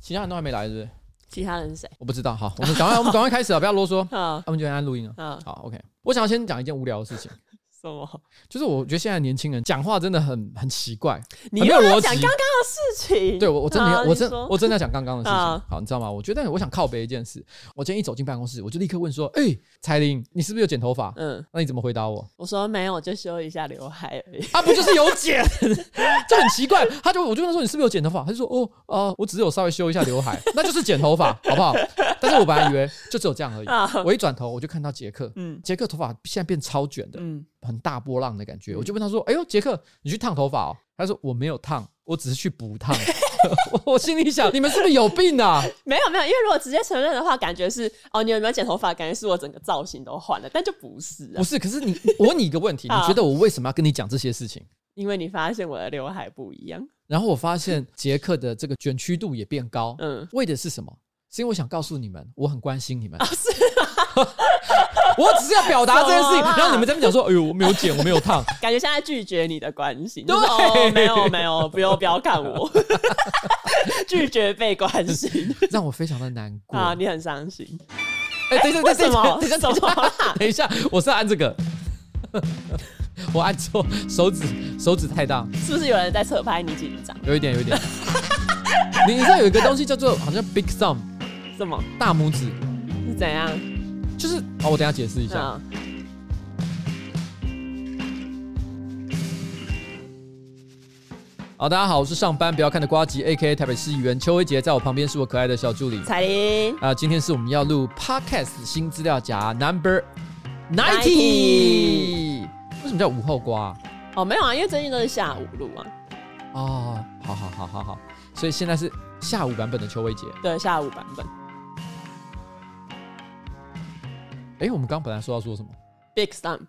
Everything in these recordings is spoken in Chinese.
其他人都还没来，是不是？其他人是谁？我不知道。好，我们赶快，我们赶快开始啊，不要啰嗦。啊，他们就按录音了。嗯，好，OK。我想要先讲一件无聊的事情。什么？就是我觉得现在年轻人讲话真的很很奇怪，你又要讲刚刚的事情？对，我我真的要，我真我真的要讲刚刚的事情。啊好，你知道吗？我觉得我想靠背一件事。我今天一走进办公室，我就立刻问说：“哎、彩玲，你是不是有剪头发？”嗯，那你怎么回答我？我说没有，我就修一下刘海而已。啊，不就是有剪？这很奇怪。他就我就跟他说：“你是不是有剪头发？”他就说：“哦，哦、呃，我只是有稍微修一下刘海，那就是剪头发，好不好？”但是我本来以为就只有这样而已。啊我一转头，我就看到杰克，嗯杰克头发现在变超卷的，嗯，很大波浪的感觉。我就问他说：“哎呦，杰克，你去烫头发哦？”他说：“我没有烫，我只是去补烫。” 我心里想：你们是不是有病啊？没有没有，因为如果直接承认的话，感觉是哦，你有没有剪头发？感觉是我整个造型都换了，但就不是啊不，是。可是你，我问你一个问题，你觉得我为什么要跟你讲这些事情？因为你发现我的刘海不一样。然后我发现杰克的这个卷曲度也变高，嗯，为的是什么？是因为我想告诉你们，我很关心你们。啊是 我只是要表达这件事情，然后你们在那边讲说：“哎呦，我没有剪，我没有烫。感觉现在拒绝你的关心。对没有没有，不用不要看我，拒绝被关心”让我非常的难过。啊，你很伤心。哎，等一下，等一下，等一下，等一下，等一下，我是要按这个，我按错，手指手指太大，是不是有人在侧拍你紧张？有一点，有一点。你你知道有一个东西叫做好像 big thumb 什么大拇指，是怎样？就是好，我等一下解释一下。啊，好，大家好，我是上班不要看的瓜吉，A.K.A 台北市议员邱威杰，在我旁边是我可爱的小助理彩铃，啊、今天是我们要录 Podcast 新资料夹 Number Ninety。为什么叫午后瓜、啊？哦，没有啊，因为最近都是下午录啊，哦，好好好好好，所以现在是下午版本的邱威杰。对，下午版本哎，我们刚刚本来说要说什么？Big Stump，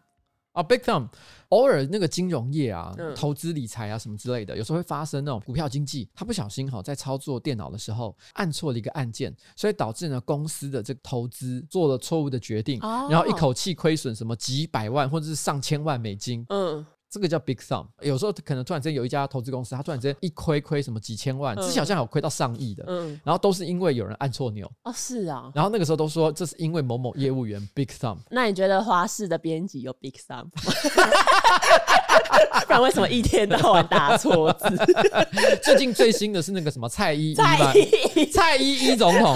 啊，Big Thumb，偶尔那个金融业啊，嗯投资理财啊什么之类的，有时候会发生那种股票经济，他不小心哈在操作电脑的时候按错了一个按键，所以导致呢公司的这个投资做了错误的决定，哦然后一口气亏损什么几百万或者是上千万美金。嗯，这个叫 big sum，有时候可能突然之间有一家投资公司，他突然之间一亏亏什么几千万，嗯之前好像有亏到上亿的，嗯，然后都是因为有人按错钮，哦，是啊。然后那个时候都说这是因为某某业务员 big sum，那你觉得华视的编辑有 Big Stump 吗？不然为什么一天到晚打错字？最近最新的是那个什么蔡依依蔡吧，依依蔡依依总统。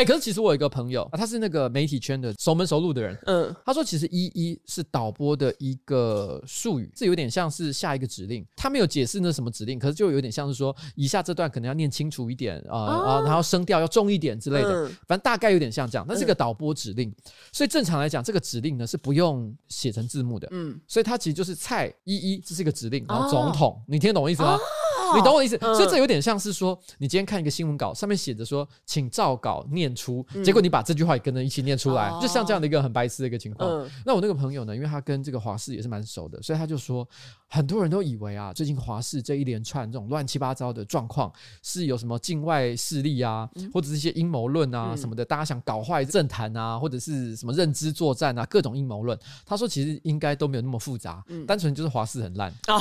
哎、可是其实我有一个朋友，啊他是那个媒体圈的熟门熟路的人，嗯，他说其实一一是导播的一个术语，这有点像是下一个指令，他没有解释那什么指令，可是就有点像是说以下这段可能要念清楚一点啊啊、哦。呃然后声调要重一点之类的，嗯。反正大概有点像这样，那是一个导播指令，所以正常来讲，这个指令呢是不用写成字幕的，嗯，所以他其实就是蔡一一，这是一个指令，然后哦。总统，你听得懂我意思吗？你懂我的意思，嗯所以这有点像是说，你今天看一个新闻稿，上面写着说，请照稿念出，嗯结果你把这句话也跟着一起念出来，哦就像这样的一个很白痴的一个情况。嗯那我那个朋友呢，因为他跟这个华视也是蛮熟的，所以他就说，很多人都以为啊，最近华视这一连串这种乱七八糟的状况，是有什么境外势力啊，或者是一些阴谋论啊嗯什么的，大家想搞坏政坛啊，或者是什么认知作战啊，各种阴谋论。他说其实应该都没有那么复杂，嗯单纯就是华视很烂。哦，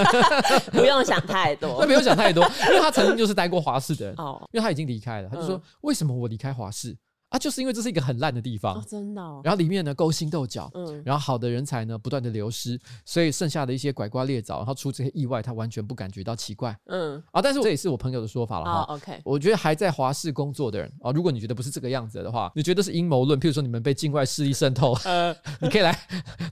不用想太那多。不用想太多，因为他曾经就是待过华视的人，哦。因为他已经离开了，他就说、嗯。为什么我离开华视啊？就是因为这是一个很烂的地方，哦，真的哦，然后里面呢勾心斗角，嗯然后好的人才呢不断的流失，所以剩下的一些拐瓜裂枣，然后出这些意外，他完全不感觉到奇怪嗯，啊。但是这也是我朋友的说法了哈。哦，OK，我觉得还在华视工作的人啊，如果你觉得不是这个样子的话，你觉得是阴谋论，譬如说你们被境外势力渗透，呃，你可以来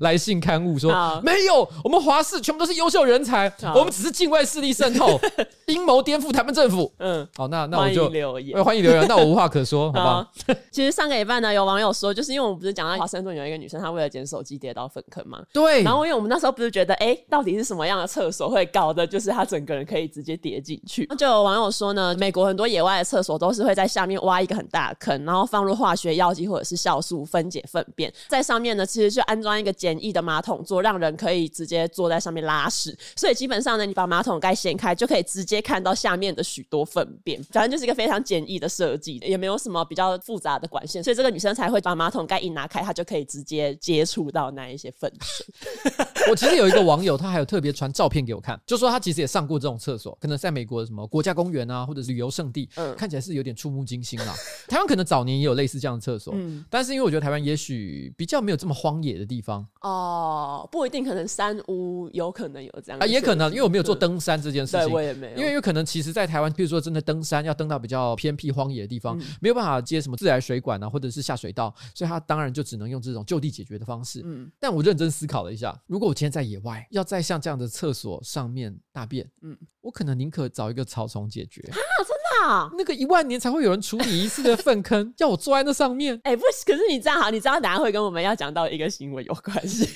来信刊物说好没有，我们华视全部都是优秀人才，我们只是境外势力渗透，阴谋颠覆台湾政府。嗯，好，那那我欢就迎留言呃。欢迎留言，那我无话可说，好吧好？好，其实上个礼拜呢，有网友说，就是因为我们不是讲到华盛顿有一个女生，她为了捡手机跌到粪坑嘛。对，然后因为我们那时候不是觉得，哎，到底是什么样的厕所会搞的，就是她整个人可以直接跌进去。那就有网友说呢，美国很多野外的厕所都是会在下面挖一个很大的坑，然后放入化学药剂或者是酵素分解粪便，在上面呢其实就安装一个简易的马桶座，让人可以直接坐在上面拉屎。所以基本上呢，你把马桶盖掀开，就可以直接看到下面的许多粪便。反正就是一个非常简易的设计，也没有什么比较复杂大的管线，所以这个女生才会把马桶盖一拿开，她就可以直接接触到那一些粪水。我其实有一个网友，他还有特别传照片给我看，就说他其实也上过这种厕所，可能在美国的什么国家公园啊，或者是旅游胜地，嗯，看起来是有点触目惊心啦。台湾可能早年也有类似这样的厕所，嗯，但是因为我觉得台湾也许比较没有这么荒野的地方。哦，不一定，可能山屋有可能有这样啊，也可能，因为我没有做登山这件事情，对，我也没有，因为有可能其实，在台湾，比如说真的登山要登到比较偏僻荒野的地方，嗯、没有办法接什么自来水管啊，或者是下水道，所以他当然就只能用这种就地解决的方式。嗯，但我认真思考了一下，如果我今天在野外，要在像这样的厕所上面大便，嗯，我可能宁可找一个草丛解决啊，真的。那个一万年才会有人处理一次的粪坑，要我坐在那上面？哎、欸，不，可是你这样好，你知道等下会跟我们要讲到一个行为有关系，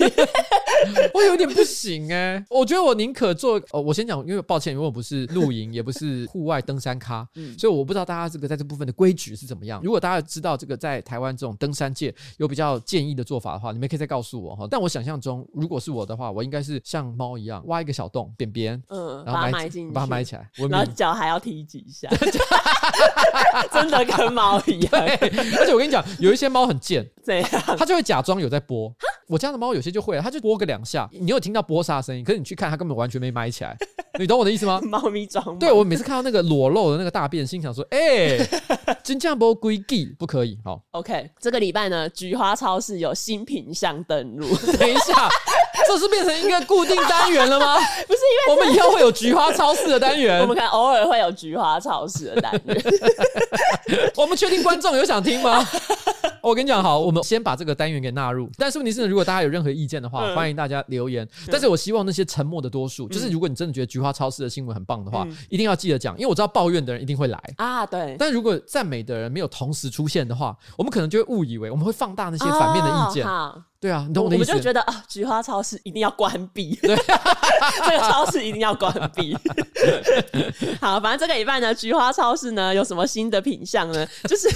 我有点不行哎、欸。我觉得我宁可做哦，我先讲，因为抱歉，因为我不是露营，也不是户外登山咖，嗯，所以我不知道大家这个在这部分的规矩是怎么样。如果大家知道这个在台湾这种登山界有比较建议的做法的话，你们可以再告诉我哈。但我想象中，如果是我的话，我应该是像猫一样挖一个小洞，便便，嗯，然后埋进去，把它埋起来，然后脚还要踢几下。真的跟猫一样，而且我跟你讲，有一些猫很贱，怎样？它就会假装有在拨。我家的猫有些就会，它就拨个两下，你有听到拨沙声音，可是你去看，它根本完全没埋起来。你懂我的意思吗？猫咪装。对，我每次看到那个裸露的那个大便，心想说：哎、欸，金价不规矩，不可以。好，OK，这个礼拜呢，菊花超市有新品项登录。等一下，这是变成一个固定单元了吗？不是，因为我们以后会有菊花超市的单元。我们看偶尔会有菊花超市的单元。我们确定观众有想听吗？我跟你讲，好，我们先把这个单元给纳入。但是问题是，如果大家有任何意见的话，欢迎大家留言。但是我希望那些沉默的多数，就是如果你真的觉得菊花超市的新闻很棒的话，一定要记得讲，因为我知道抱怨的人一定会来啊。对。但如果赞美的人没有同时出现的话，我们可能就会误以为我们会放大那些反面的意见。对啊，你懂我的意思？我们就觉得啊，菊花超市一定要关闭，对，这个超市一定要关闭。好，反正这个礼拜呢，菊花超市呢有什么新的品相呢？就是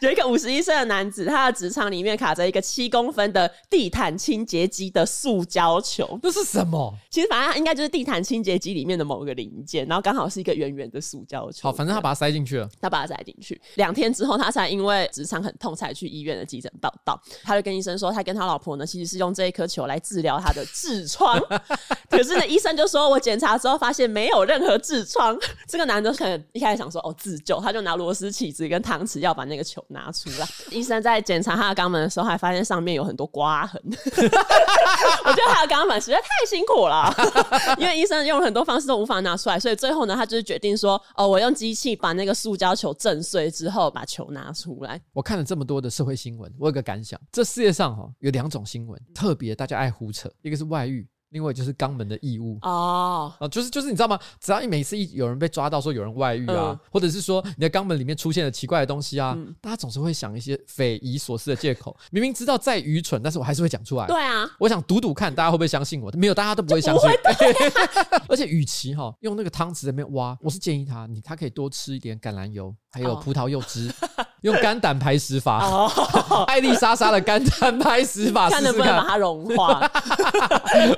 有一个五十一岁的男子，他的职场里面卡着一个七公分的地毯清洁机的塑胶球。这是什么？其实反正应该就是地毯清洁机里面的某个零件，然后刚好是一个圆圆的塑胶球。好，反正他把它塞进去了，他把它塞进去。两天之后，他才因为职场很痛，才去医院的急诊报道。他就跟医生说，他。跟他老婆呢，其实是用这一颗球来治疗他的痔疮，可是呢，医生就说，我检查之后发现没有任何痔疮。这个男的可能一开始想说，哦，自救，他就拿螺丝起子跟汤匙要把那个球拿出来。医生在检查他的肛门的时候，还发现上面有很多刮痕。我觉得他的肛门实在太辛苦了，因为医生用了很多方式都无法拿出来，所以最后呢，他就是决定说，哦，我用机器把那个塑胶球震碎之后，把球拿出来。我看了这么多的社会新闻，我有个感想，这世界上哈。有两种新闻特别大家爱胡扯，一个是外遇，另外就是肛门的异物哦，啊，就是就是你知道吗？只要你每次一有人被抓到说有人外遇啊，嗯、或者是说你的肛门里面出现了奇怪的东西啊，嗯、大家总是会想一些匪夷所思的借口。明明知道再愚蠢，但是我还是会讲出来。对啊，我想赌赌看大家会不会相信我？没有，大家都不会相信。而且与其哈用那个汤匙在那边挖，我是建议他，你他可以多吃一点橄榄油，还有葡萄柚汁。哦用肝胆排石法，艾丽莎莎的肝胆排石法，看能不能把它融化，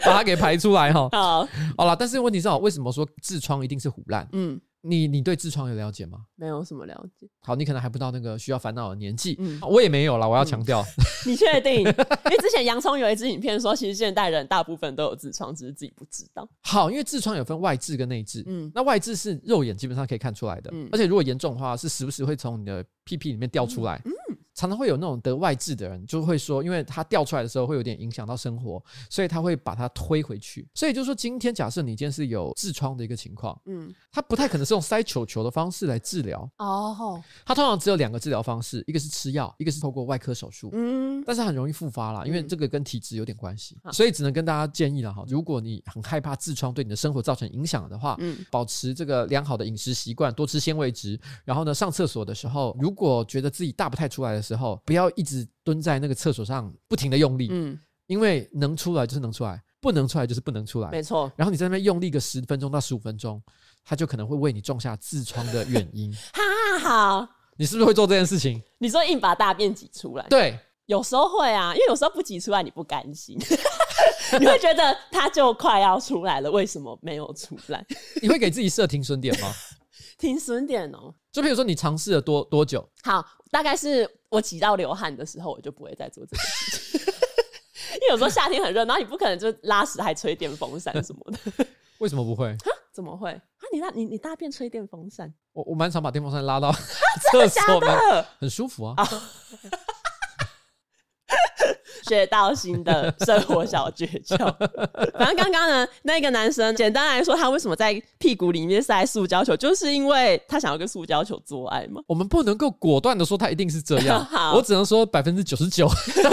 把它给排出来哈。好，好了，但是问题是哦，为什么说痔疮一定是腐烂？嗯。你你对痔疮有了解吗？没有什么了解。好，你可能还不到那个需要烦恼的年纪。嗯，我也没有啦。我要强调、嗯，你确定？因为之前洋葱有一支影片说，其实现代人大部分都有痔疮，只是自己不知道。好，因为痔疮有分外痔跟内痔。嗯，那外痔是肉眼基本上可以看出来的。嗯，而且如果严重的话，是时不时会从你的屁屁里面掉出来。嗯。嗯常常会有那种得外痔的人，就会说，因为他掉出来的时候会有点影响到生活，所以他会把它推回去。所以就是说，今天假设你今天是有痔疮的一个情况，嗯，他不太可能是用塞球球的方式来治疗。哦，他通常只有两个治疗方式，一个是吃药，一个是透过外科手术。嗯，但是很容易复发啦，因为这个跟体质有点关系，所以只能跟大家建议了哈。如果你很害怕痔疮对你的生活造成影响的话，嗯，保持这个良好的饮食习惯，多吃纤维质。然后呢，上厕所的时候，如果觉得自己大不太出来的时候，不要一。直蹲在那个厕所上，不停的用力，嗯，因为能出来就是能出来，不能出来就是不能出来，没错。然后你在那边用力个十分钟到十五分钟，它就可能会为你种下痔疮的原因。哈哈，好，你是不是会做这件事情？你说硬把大便挤出来，对，有时候会啊，因为有时候不挤出来你不甘心，你会觉得它就快要出来了，为什么没有出来？你会给自己设停损点吗？停损点哦。就比如说你尝试了多多久？好，大概是我挤到流汗的时候，我就不会再做这个事情。因为有时候夏天很热，然后你不可能就拉屎还吹电风扇什么的。为什么不会？怎么会？啊，你拉你你大便吹电风扇？我我蛮常把电风扇拉到厕所，的？很舒服啊。学到新的生活小诀窍。反正刚刚呢，那个男生简单来说，他为什么在屁股里面塞塑胶球，就是因为他想要跟塑胶球做爱嘛。我们不能够果断的说他一定是这样，好我只能说百分之九十九，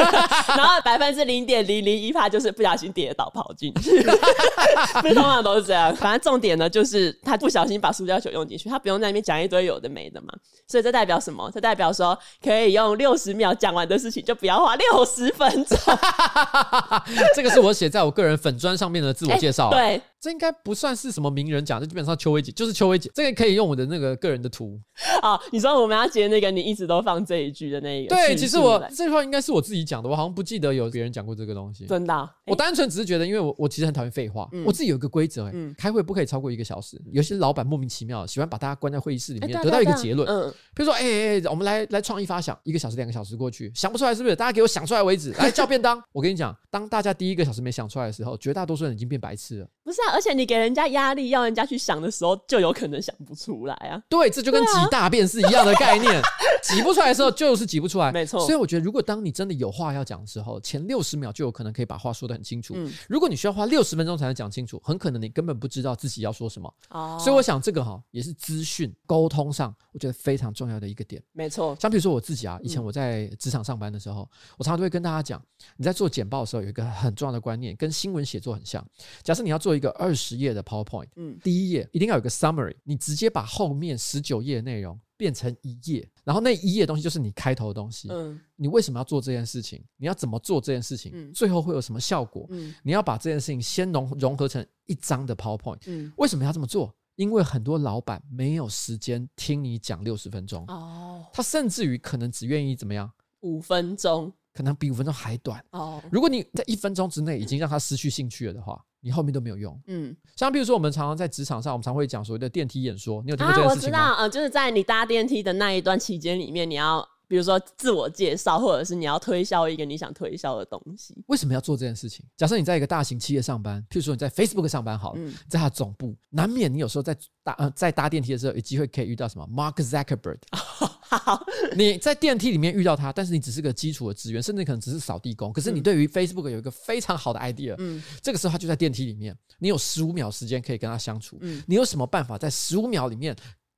然后百分之零点零零一趴就是不小心跌倒跑进去，通常都是这样。反正重点呢，就是他不小心把塑胶球用进去，他不用在那边讲一堆有的没的嘛。所以这代表什么？这代表说可以用六十秒讲完的事情，就不要花六十分。这个是我写在我个人粉砖上面的自我介绍。对，这应该不算是什么名人讲，这基本上邱薇姐就是邱薇姐。这个可以用我的那个个人的图。啊，你说我们要接那个你一直都放这一句的那个？对，其实我这句话应该是我自己讲的，我好像不记得有别人讲过这个东西。真的、啊？我单纯只是觉得，因为我我其实很讨厌废话，嗯、我自己有一个规则、欸，嗯，开会不可以超过一个小时。有些老板莫名其妙喜欢把大家关在会议室里面，欸、得到一个结论。嗯，比如说，哎、欸、哎、欸，我们来来创意发想，一个小时、两个小时过去，想不出来是不是？大家给我想出来为止，来叫便当。我跟你讲，当大家第一个小时没想出来的时候，绝大多数人已经变白痴了。不是啊，而且你给人家压力，要人家去想的时候，就有可能想不出来啊。对，这就跟挤大便是一样的概念，挤、啊、不出来的时候就是挤不出来。没错。所以我觉得，如果当你真的有话要讲的时候，前六十秒就有可能可以把话说得很清楚。嗯。如果你需要花六十分钟才能讲清楚，很可能你根本不知道自己要说什么。哦。所以我想这个哈也是资讯沟通上我觉得非常重要的一个点。没错。像比如说我自己啊，以前我在职场上班的时候，我常常都会跟大家讲，你在做简报的时候有一个很重要的观念，跟新闻写作很像。假设你要做一个二十页的 PowerPoint，嗯，第一页一定要有个 Summary，你直接把后面十九页的内容变成一页，然后那一页东西就是你开头的东西，嗯，你为什么要做这件事情？你要怎么做这件事情？嗯，最后会有什么效果？嗯，你要把这件事情先融融合成一张的 PowerPoint，嗯，为什么要这么做？因为很多老板没有时间听你讲六十分钟，哦，他甚至于可能只愿意怎么样？五分钟。可能比五分钟还短哦。如果你在一分钟之内已经让他失去兴趣了的话，你后面都没有用。嗯，像比如说我们常常在职场上，我们常会讲所谓的电梯演说，你有听过这件事情吗？啊，我知道，呃，就是在你搭电梯的那一段期间里面，你要。比如说自我介绍，或者是你要推销一个你想推销的东西，为什么要做这件事情？假设你在一个大型企业上班，譬如说你在 Facebook 上班好了，嗯、在他总部，难免你有时候在搭呃在搭电梯的时候，有机会可以遇到什么 Mark Zuckerberg。好，你在电梯里面遇到他，但是你只是个基础的职员，甚至可能只是扫地工。可是你对于 Facebook 有一个非常好的 idea，嗯，这个时候他就在电梯里面，你有十五秒时间可以跟他相处，嗯，你有什么办法在十五秒里面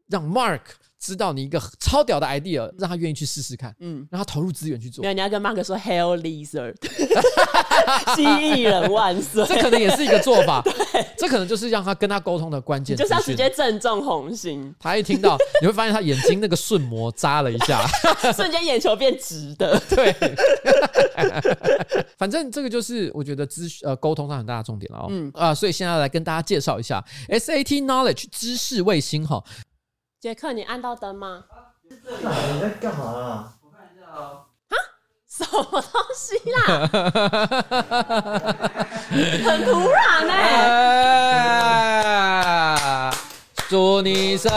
让 Mark 知道你一个超屌的 idea，让他愿意去试试看，嗯，让他投入资源去做。没有，你要跟 Mark 说 Hell Lizard，蜥蜴人万岁。这可能也是一个做法，对这可能就是让他跟他沟通的关键。就是要直接正中红心。他一听到，你会发现他眼睛那个瞬膜扎了一下，瞬间眼球变直的。对，反正这个就是我觉得资呃沟通上很大的重点了哦。嗯啊、呃，所以现在来跟大家介绍一下 SAT Knowledge 知识卫星哈。杰克，你按到灯吗？你在干嘛啊？我看一下哦。啊？什么东西啦？很突然呢、欸！祝你生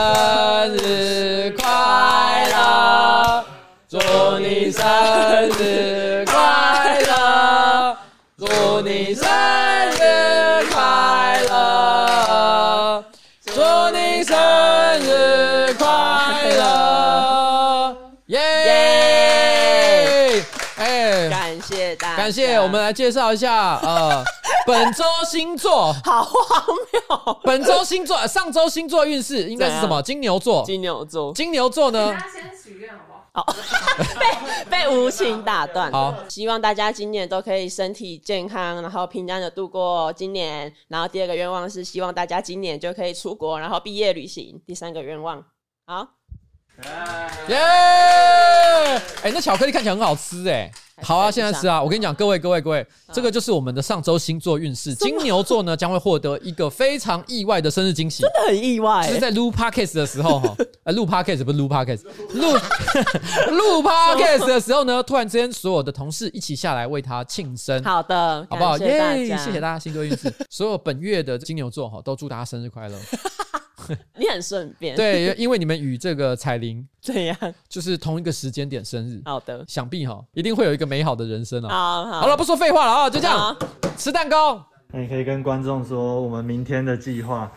日快乐！祝你生日快乐！祝你生感谢，我们来介绍一下，呃，本周星座，好荒谬。本周星座，上周星座运势应该是什么？金牛座。金牛座。金牛座呢？大家先许愿好不好？好，被 被无情打断。好，希望大家今年都可以身体健康，然后平安的度过今年。然后第二个愿望是希望大家今年就可以出国，然后毕业旅行。第三个愿望，好，耶！哎，那巧克力看起来很好吃，哎。好啊，现在吃啊！我跟你讲，各位各位各位，这个就是我们的上周星座运势。金牛座呢，将会获得一个非常意外的生日惊喜，真的很意外。就是在录 podcast 的时候哈，呃，录 podcast 不是录 podcast，录 录 podcast 的时候呢，突然之间所有的同事一起下来为他庆生。好的，好不好？耶！谢谢大家星座运势，所有本月的金牛座哈，都祝大家生日快乐。你很顺便。对，因为你们与这个彩铃 怎样，就是同一个时间点生日。好的，想必哈一定会有一个美好的人生哦。好好，好了，不说废话了啊，就这样吃蛋糕。那你可以跟观众说我们明天的计划。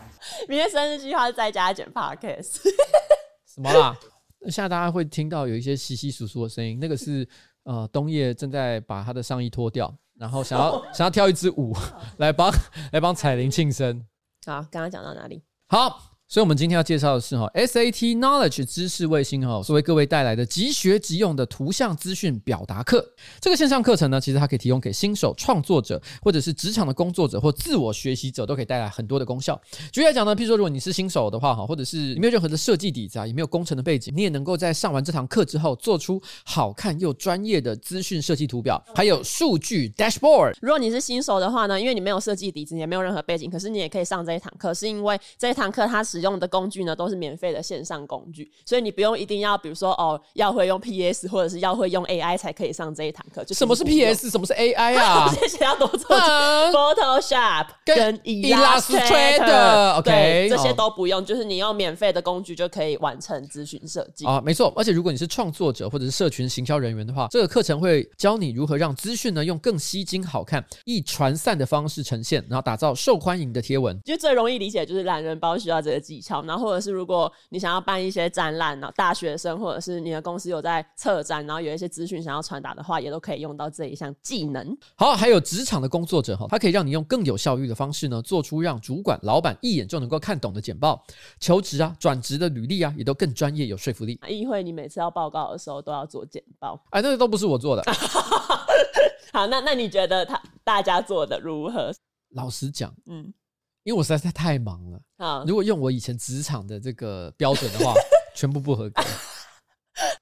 明天生日计划是在家剪 podcast。什么啦？现在大家会听到有一些窸窸窣窣的声音，那个是呃冬叶正在把他的上衣脱掉，然后想要想要跳一支舞来帮来帮彩铃庆生。好，刚刚讲到哪里？好。所以，我们今天要介绍的是哈，SAT Knowledge 知识卫星哈，所为各位带来的即学即用的图像资讯表达课。这个线上课程呢，其实它可以提供给新手创作者，或者是职场的工作者或自我学习者，都可以带来很多的功效。举例来讲呢，譬如说，如果你是新手的话哈，或者是你没有任何的设计底子啊，也没有工程的背景，你也能够在上完这堂课之后，做出好看又专业的资讯设计图表，还有数据 dashboard。如果你是新手的话呢，因为你没有设计底子，也没有任何背景，可是你也可以上这一堂课，是因为这一堂课它使用的工具呢，都是免费的线上工具，所以你不用一定要，比如说哦，要会用 PS 或者是要会用 AI 才可以上这一堂课。就什么是 PS？什么是 AI 啊？这些要多做 Photoshop 跟 Illustrator，OK，对，这些都不用，就是你用免费的工具就可以完成咨询设计啊，没错。而且如果你是创作者或者是社群行销人员的话，这个课程会教你如何让资讯呢用更吸睛、好看、易传散的方式呈现，然后打造受欢迎的贴文。就最容易理解就是懒人包需要这个技巧，然后或者是。如果你想要办一些展览呢，大学生或者是你的公司有在策展，然后有一些资讯想要传达的话，也都可以用到这一项技能。好，还有职场的工作者哈，它可以让你用更有效率的方式呢，做出让主管、老板一眼就能够看懂的简报。求职啊、转职的履历啊，也都更专业、有说服力。议会你每次要报告的时候都要做简报，哎，那个都不是我做的。好，那那你觉得他大家做的如何？老实讲，嗯。因为我实在是太忙了啊！如果用我以前职场的这个标准的话，全部不合格。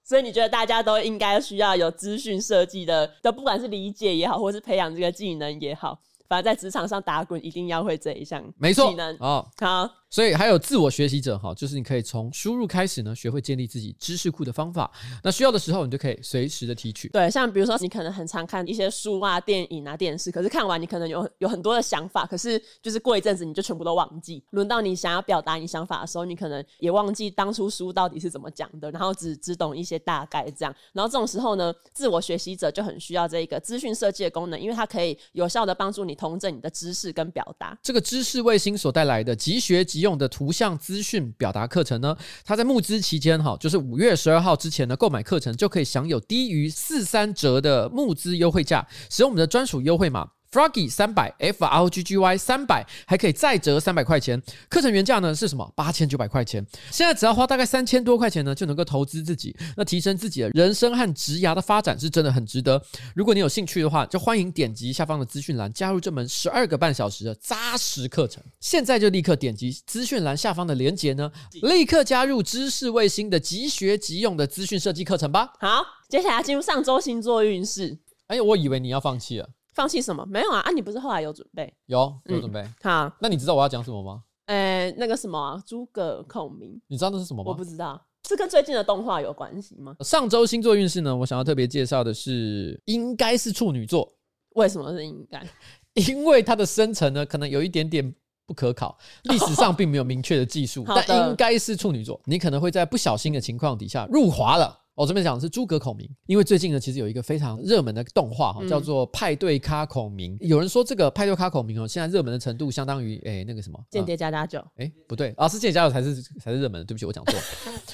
所以你觉得大家都应该需要有资讯设计的，都不管是理解也好，或是培养这个技能也好，反正在职场上打滚一定要会这一项没错技能。没错哦，好。所以还有自我学习者哈，就是你可以从输入开始呢，学会建立自己知识库的方法。那需要的时候，你就可以随时的提取。对，像比如说你可能很常看一些书啊、电影啊、电视，可是看完你可能有有很多的想法，可是就是过一阵子你就全部都忘记。轮到你想要表达你想法的时候，你可能也忘记当初书到底是怎么讲的，然后只只懂一些大概这样。然后这种时候呢，自我学习者就很需要这一个资讯设计的功能，因为它可以有效的帮助你统整你的知识跟表达。这个知识卫星所带来的即学用的图像。资讯表达课程呢，它在募资期间哈，就是五月十二号之前呢，购买课程就可以享有低于四三折的募资优惠价，使用我们的专属优惠码。Froggy 三百，F R O G G Y 三百，还可以再折三百块钱。课程原价呢是什么？八千九百块钱。现在只要花大概三千多块钱呢，就能够投资自己，那提升自己的人生和职涯的发展是真的很值得。如果你有兴趣的话，就欢迎点击下方的资讯栏，加入这门十二个半小时的扎实课程。现在就立刻点击资讯栏下方的链接呢，立刻加入知识卫星的即学即用的资讯设计课程吧。好，接下来进入上周星座运势。哎，我以为你要放弃了。放弃什么？没有啊！啊，你不是后来有准备？有有准备。嗯、好，那你知道我要讲什么吗？呃、欸，那个什么诸葛孔明，你知道那是什么吗？我不知道，是跟最近的动画有关系吗？上周星座运势呢，我想要特别介绍的是，应该是处女座。为什么是应该？因为它的生成呢，可能有一点点不可考，历史上并没有明确的记述，哦、但应该是处女座。你可能会在不小心的情况底下入华了。我这边讲的是诸葛孔明，因为最近呢，其实有一个非常热门的动画哈，叫做《派对咖孔明》。有人说这个《派对咖孔明》哦，现在热门的程度相当于诶那个什么间谍加加酒。诶不对啊，是间谍加酒才是才是热门的。对不起，我讲错了。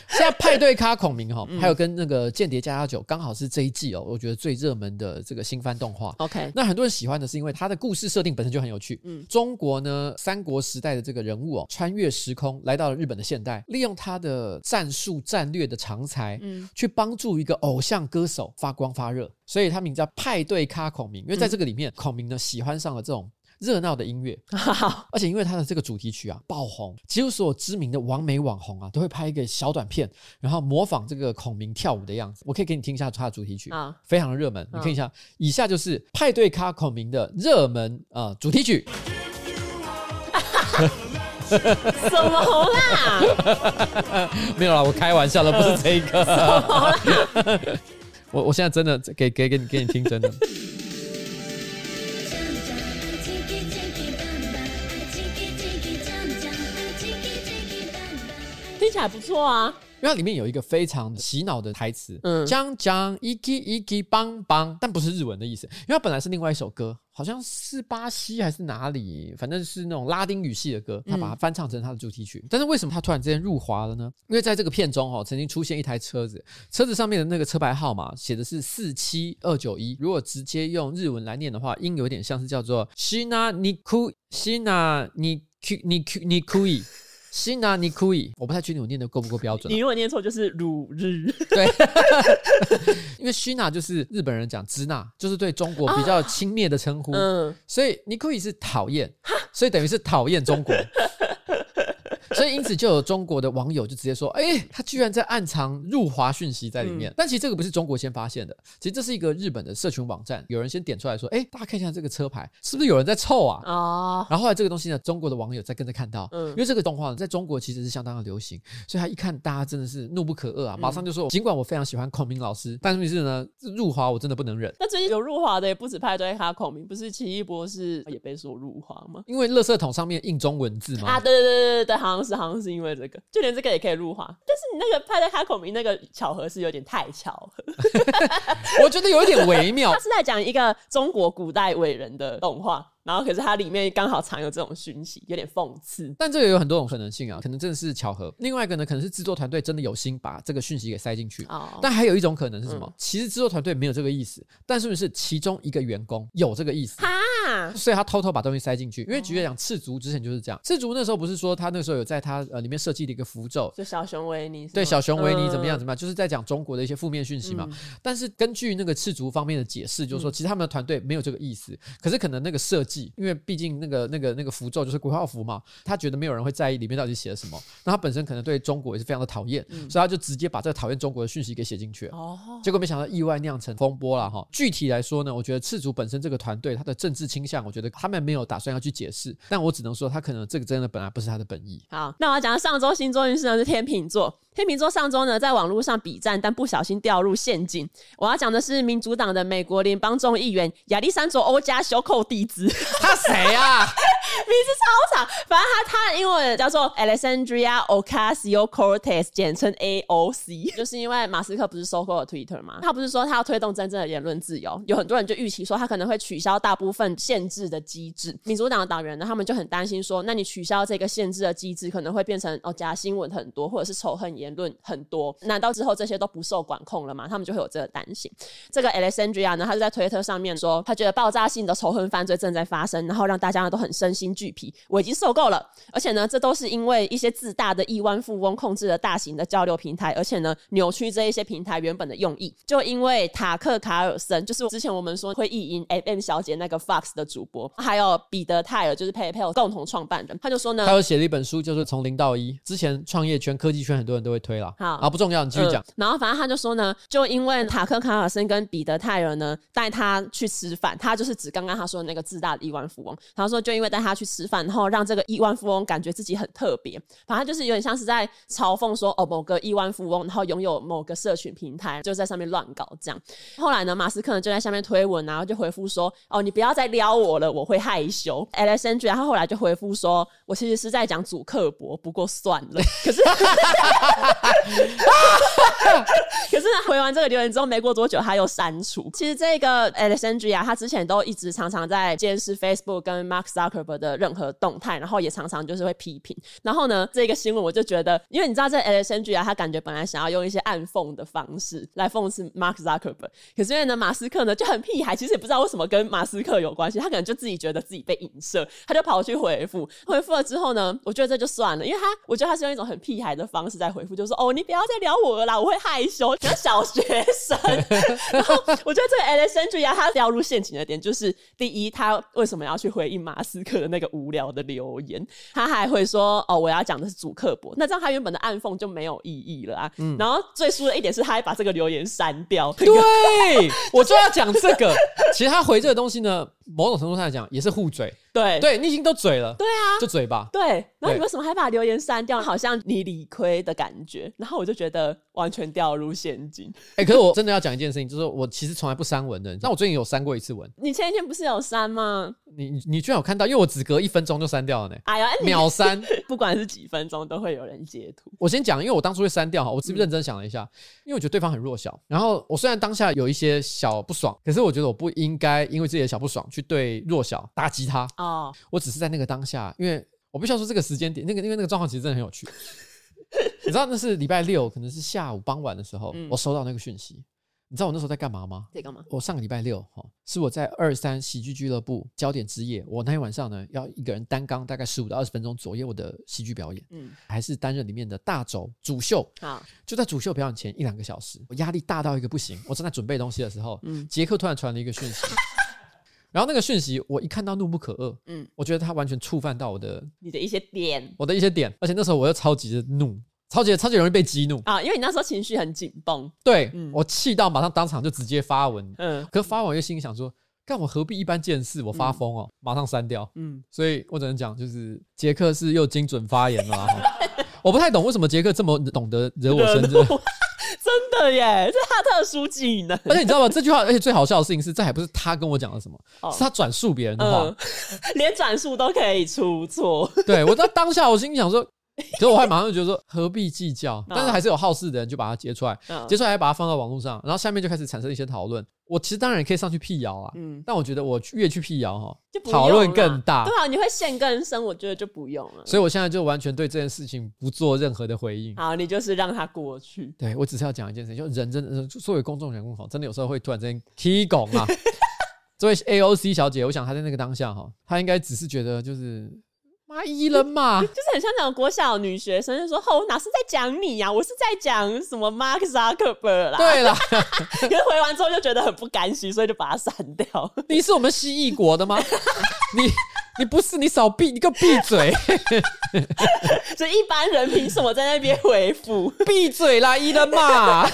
现在《派对咖孔明》哈，还有跟那个间谍加加酒刚好是这一季哦，我觉得最热门的这个新番动画。OK，那很多人喜欢的是因为它的故事设定本身就很有趣。嗯，中国呢三国时代的这个人物哦，穿越时空来到了日本的现代，利用他的战术战略的长才，嗯，去帮助一个偶。像歌手发光发热，所以他名叫派对咖孔明。因为在这个里面，嗯、孔明呢喜欢上了这种热闹的音乐，而且因为他的这个主题曲啊爆红，几乎所有知名的网美网红啊都会拍一个小短片，然后模仿这个孔明跳舞的样子。我可以给你听一下他的主题曲啊，非常的热门。你看一下，以下就是派对咖孔明的热门啊、呃、主题曲。什么啦？没有啦，我开玩笑的，不是这一个。我我现在真的给给给你给你听真的。听起来不错啊。因为它里面有一个非常洗脑的台词，嗯，讲讲一记一记棒棒，但不是日文的意思，因为它本来是另外一首歌，好像是巴西还是哪里，反正是那种拉丁语系的歌，他把它翻唱成他的主题曲。嗯、但是为什么他突然之间入华了呢？因为在这个片中哦，曾经出现一台车子，车子上面的那个车牌号码写的是四七二九一，如果直接用日文来念的话，音有点像是叫做西纳尼库西纳尼库尼库尼库伊。西纳尼库伊，我不太确定我念的够不够标准。你如果念错，就是鲁日。对，因为西纳就是日本人讲支那，就是对中国比较轻蔑的称呼。嗯，所以尼库伊是讨厌，所以等于是讨厌中国。所以因此就有中国的网友就直接说：“哎、欸，他居然在暗藏入华讯息在里面。嗯”但其实这个不是中国先发现的，其实这是一个日本的社群网站，有人先点出来说：“哎、欸，大家看一下这个车牌，是不是有人在凑啊？”哦。然后后来这个东西呢，中国的网友在跟着看到，嗯，因为这个动画呢，在中国其实是相当的流行，所以他一看大家真的是怒不可遏啊，马上就说：“尽管我非常喜欢孔明老师，但是呢，入华我真的不能忍。”那最近有入华的也不止派对哈孔明，不是奇异博士也被说入华吗？因为垃圾桶上面印中文字吗？啊，对对对对对，好像是好像是因为这个。就连这个也可以入华，但是你那个派对咖孔明那个巧合是有点太巧合，我觉得有一点微妙。他是在讲一个中国古代伟人的动画。然后，可是它里面刚好藏有这种讯息，有点讽刺。但这个有很多种可能性啊，可能真的是巧合。另外一个呢，可能是制作团队真的有心把这个讯息给塞进去。哦。但还有一种可能是什么？嗯、其实制作团队没有这个意思，但是不是其中一个员工有这个意思？哈。所以他偷偷把东西塞进去。因为举例讲，赤足之前就是这样。赤足那时候不是说他那时候有在他呃里面设计了一个符咒，就小熊维尼。对，小熊维尼怎么样怎么样，就是在讲中国的一些负面讯息嘛。嗯、但是根据那个赤足方面的解释，就是说其实他们的团队没有这个意思。可是可能那个设计，因为毕竟。那个、那个、那个符咒就是鬼画符嘛，他觉得没有人会在意里面到底写了什么，那他本身可能对中国也是非常的讨厌，嗯、所以他就直接把这个讨厌中国的讯息给写进去了。哦，结果没想到意外酿成风波了哈。具体来说呢，我觉得赤足本身这个团队他的政治倾向，我觉得他们没有打算要去解释，但我只能说他可能这个真的本来不是他的本意。好，那我要讲上周星座运势呢是天秤座。天秤座上周呢，在网络上比战，但不小心掉入陷阱。我要讲的是民主党的美国联邦众议员亚历山卓欧加修寇蒂兹。他谁啊？名字超长，反正他他的英文叫做 Alexandria Ocasio-Cortez，简称 AOC。就是因为马斯克不是收购了 Twitter 吗？他不是说他要推动真正的言论自由，有很多人就预期说他可能会取消大部分限制的机制。民主党的党员呢，他们就很担心说，那你取消这个限制的机制，可能会变成哦假新闻很多，或者是仇恨言论很多，难道之后这些都不受管控了吗？他们就会有这个担心。这个 Alexandria 呢，他就在推特上面说，他觉得爆炸性的仇恨犯罪正在发生，然后让大家都很身心俱疲。我已经受够了，而且呢，这都是因为一些自大的亿万富翁控制了大型的交流平台，而且呢，扭曲这一些平台原本的用意。就因为塔克卡尔森，就是之前我们说会意淫 FM 小姐那个 Fox 的主播，还有彼得泰尔，就是 PayPal 共同创办人，他就说呢，他有写了一本书，就是从零到一。之前创业圈、科技圈很多人都会推了。好啊，不重要，你继续讲、嗯。然后反正他就说呢，就因为塔克卡尔森跟彼得泰尔呢带他去吃饭，他就是指刚刚他说的那个自大的亿万富翁。他说就因为带他去吃饭，然后让这个亿万富翁感觉自己很特别，反正就是有点像是在嘲讽说哦，某个亿万富翁，然后拥有某个社群平台，就在上面乱搞这样。后来呢，马斯克呢就在下面推文，然后就回复说哦，你不要再撩我了，我会害羞。Alexandria 他后来就回复说，我其实是在讲祖克伯，不过算了。可是。可是回完这个留言之后，没过多久他又删除。其实这个 Alexandria 他之前都一直常常在监视 Facebook 跟 Mark Zuckerberg 的任何动态，然后也常常就是会批评。然后呢，这个新闻我就觉得，因为你知道这 Alexandria 他感觉本来想要用一些暗讽的方式来讽刺 Mark Zuckerberg，可是因为呢马斯克呢就很屁孩，其实也不知道为什么跟马斯克有关系，他可能就自己觉得自己被影射，他就跑去回复。回复了之后呢，我觉得这就算了，因为他我觉得他是用一种很屁孩的方式在回复，就是说哦，你不要再聊我了啦，我会害羞，像小学生。然后我觉得这个 Alexandria 他掉入陷阱的点就是，第一，他为什么要去回应马斯克的那个无聊的留言？他还会说哦，我要讲的是主刻薄，那这样他原本的暗讽就没有意义了啊。嗯、然后最输的一点是，他还把这个留言删掉。对，我就要讲这个。其实他回这个东西呢，某种程度上来讲也是互嘴。对对，你已经都嘴了，对啊，就嘴巴。对，然后你为什么还把留言删掉？好像你理亏的感觉。然后我就觉得完全掉入陷阱。哎、欸，可是我真的要讲一件事情，就是我其实从来不删文的。那我最近有删过一次文。你前一天不是有删吗？你你居然有看到？因为我只隔一分钟就删掉了呢。哎呀，秒删，不管是几分钟都会有人截图。我先讲，因为我当初会删掉哈，我是不是认真想了一下？嗯、因为我觉得对方很弱小。然后我虽然当下有一些小不爽，可是我觉得我不应该因为自己的小不爽去对弱小打击他。哦，我只是在那个当下，因为我必须要说这个时间点，那个因为那个状况其实真的很有趣。你知道那是礼拜六，可能是下午傍晚的时候，嗯、我收到那个讯息。你知道我那时候在干嘛吗？在干嘛？我上个礼拜六哈，是我在二三喜剧俱乐部焦点之夜。我那天晚上呢，要一个人担纲大概十五到二十分钟左右的喜剧表演，嗯，还是担任里面的大轴主秀。好，就在主秀表演前一两个小时，我压力大到一个不行。我正在准备东西的时候，嗯，杰克突然传了一个讯息，然后那个讯息我一看到怒不可遏，嗯，我觉得他完全触犯到我的你的一些点，我的一些点，而且那时候我又超级的怒。超级超级容易被激怒啊！因为你那时候情绪很紧绷，对、嗯、我气到马上当场就直接发文，嗯，可是发完又心里想说，干我何必一般见识？我发疯哦，嗯、马上删掉，嗯，所以我只能讲，就是杰克是又精准发言了。我不太懂为什么杰克这么懂得惹我生气，真的耶，这是他特殊技能。而且你知道吗？这句话，而且最好笑的事情是，这还不是他跟我讲的什么，哦、是他转述别人的话，嗯、连转述都可以出错。对，我在当下，我心里想说。可是我还马上就觉得说何必计较，但是还是有好事的人就把它截出来，截出来还把它放到网络上，然后下面就开始产生一些讨论。我其实当然也可以上去辟谣啊，嗯，但我觉得我越去辟谣哈，讨论更大。对啊，你会陷更深，我觉得就不用了。所以我现在就完全对这件事情不做任何的回应。好，你就是让它过去。对，我只是要讲一件事情，就人真的作为公众人物哈，真的有时候会突然之间踢拱啊。这位 AOC 小姐，我想她在那个当下哈，她应该只是觉得就是。阿姨了嘛，就是很像那种国小女学生，就说：“吼，我哪是在讲你呀、啊，我是在讲什么 Mark Zuckerberg 啦。”对啦，可是回完之后就觉得很不甘心，所以就把它删掉。你是我们蜥蜴国的吗？你你不是，你少闭，你给我闭嘴！这一般人凭什么在那边回复？闭嘴啦，伊了嘛！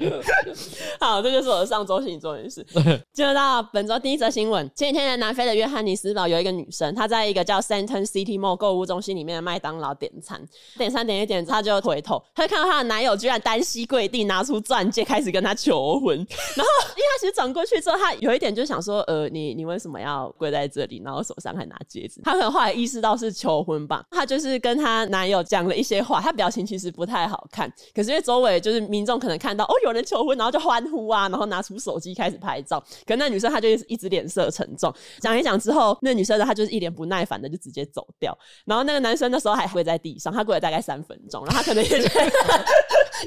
好，这就是我的上周星座运势。进入到本周第一则新闻：前几天在南非的约翰尼斯堡有一个女生，她在一个叫 Sandton City Mall 购物中心里面的麦当劳点餐，点餐点一点，她就回头，她就看到她的男友居然单膝跪地，拿出钻戒开始跟她求婚。然后，因为她其实转过去之后，她有一点就想说：“呃，你你为什么要跪在这里？然后手上还拿戒指？”她可能后来意识到是求婚吧。她就是跟她男友讲了一些话，她表情其实不太好看，可是因为周围就是民众可能看到哦有。有人求婚，然后就欢呼啊，然后拿出手机开始拍照。可那女生她就一直脸色沉重，讲一讲之后，那女生呢，她就是一脸不耐烦的就直接走掉。然后那个男生那时候还跪在地上，他跪了大概三分钟，然后他可能也觉得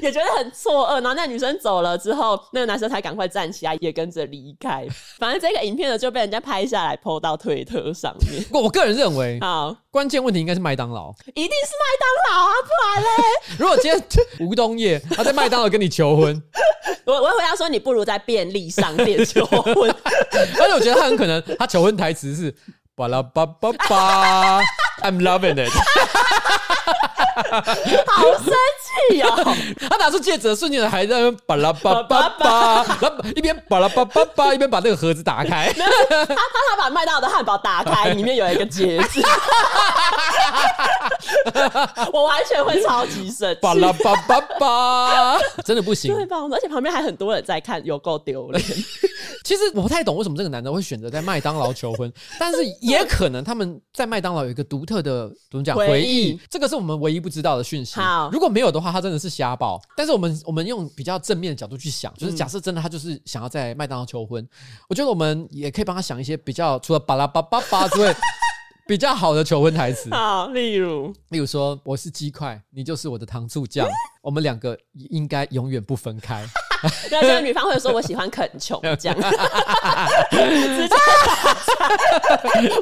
也觉得很错愕。然后那女生走了之后，那个男生才赶快站起来，也跟着离开。反正这个影片呢就被人家拍下来，PO 到推特上面。我我个人认为，好，关键问题应该是麦当劳，一定是麦当劳啊，不然嘞？如果今天吴东叶他在麦当劳跟你求婚。我我回答说，你不如在便利商店求婚，而且我觉得他很可能，他求婚台词是巴拉巴巴巴。，I'm loving it，好生气哦！他拿出戒指的瞬间，还在那巴拉巴巴巴，然后一边巴拉巴巴巴，一边把那个盒子打开。他他他把麦当劳的汉堡打开，里面有一个戒指。我完全会超级生气，巴拉巴巴巴，真的不行，对吧？而且旁边还很多人在看，有够丢脸。其实我不太懂为什么这个男的会选择在麦当劳求婚，但是也可能他们在麦当劳有一个独特的怎么讲回忆，这个是我们唯一不知道的讯息。好，如果没有的话，他真的是瞎报。但是我们我们用比较正面的角度去想，就是假设真的他就是想要在麦当劳求婚，我觉得我们也可以帮他想一些比较除了巴拉巴巴巴之外。比较好的求婚台词，好，例如，例如说，我是鸡块，你就是我的糖醋酱，我们两个应该永远不分开。然后这个女方会说：“我喜欢啃琼酱。”直接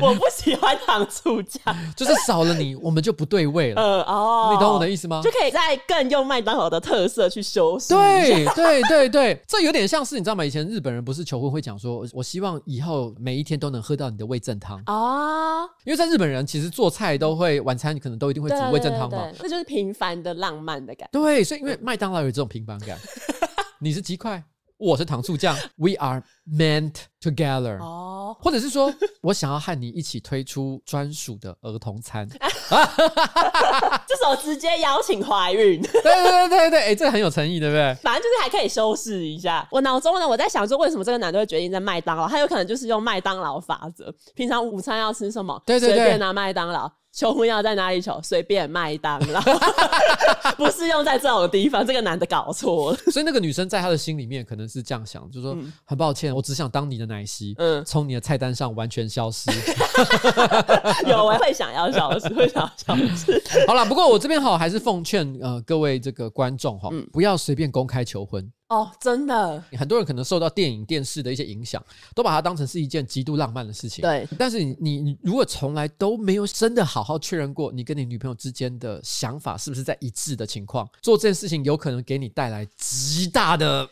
我不喜欢糖醋酱，就是少了你，我们就不对味了。呃哦，你懂我的意思吗？就可以再更用麦当劳的特色去修饰。对对对对，这有点像是你知道吗？以前日本人不是求婚会讲说：“我希望以后每一天都能喝到你的味噌汤。”哦，因为在日本人其实做菜都会晚餐可能都一定会煮味噌汤嘛，那就是平凡的浪漫的感觉。对，所以因为麦当劳有这种平凡感。你是鸡块，我是糖醋酱，We are meant together。哦，或者是说 我想要和你一起推出专属的儿童餐。这时候直接邀请怀孕。对对对对对，哎、欸，这个很有诚意，对不对？反正就是还可以修饰一下。我脑中呢，我在想说，为什么这个男的会决定在麦当劳？他有可能就是用麦当劳法则，平常午餐要吃什么，对对对，随便拿麦当劳。求婚要在哪里求？随便麦当劳，不是用在这种地方。这个男的搞错了，所以那个女生在他的心里面可能是这样想，就是说、嗯、很抱歉，我只想当你的奶昔，嗯，从你的菜单上完全消失。有我，会想要消失，会想要消失。好了，不过我这边好还是奉劝呃各位这个观众哈，嗯、不要随便公开求婚。哦，真的，很多人可能受到电影、电视的一些影响，都把它当成是一件极度浪漫的事情。对，但是你你你如果从来都没有真的好好确认过你跟你女朋友之间的想法是不是在一致的情况，做这件事情有可能给你带来极大的。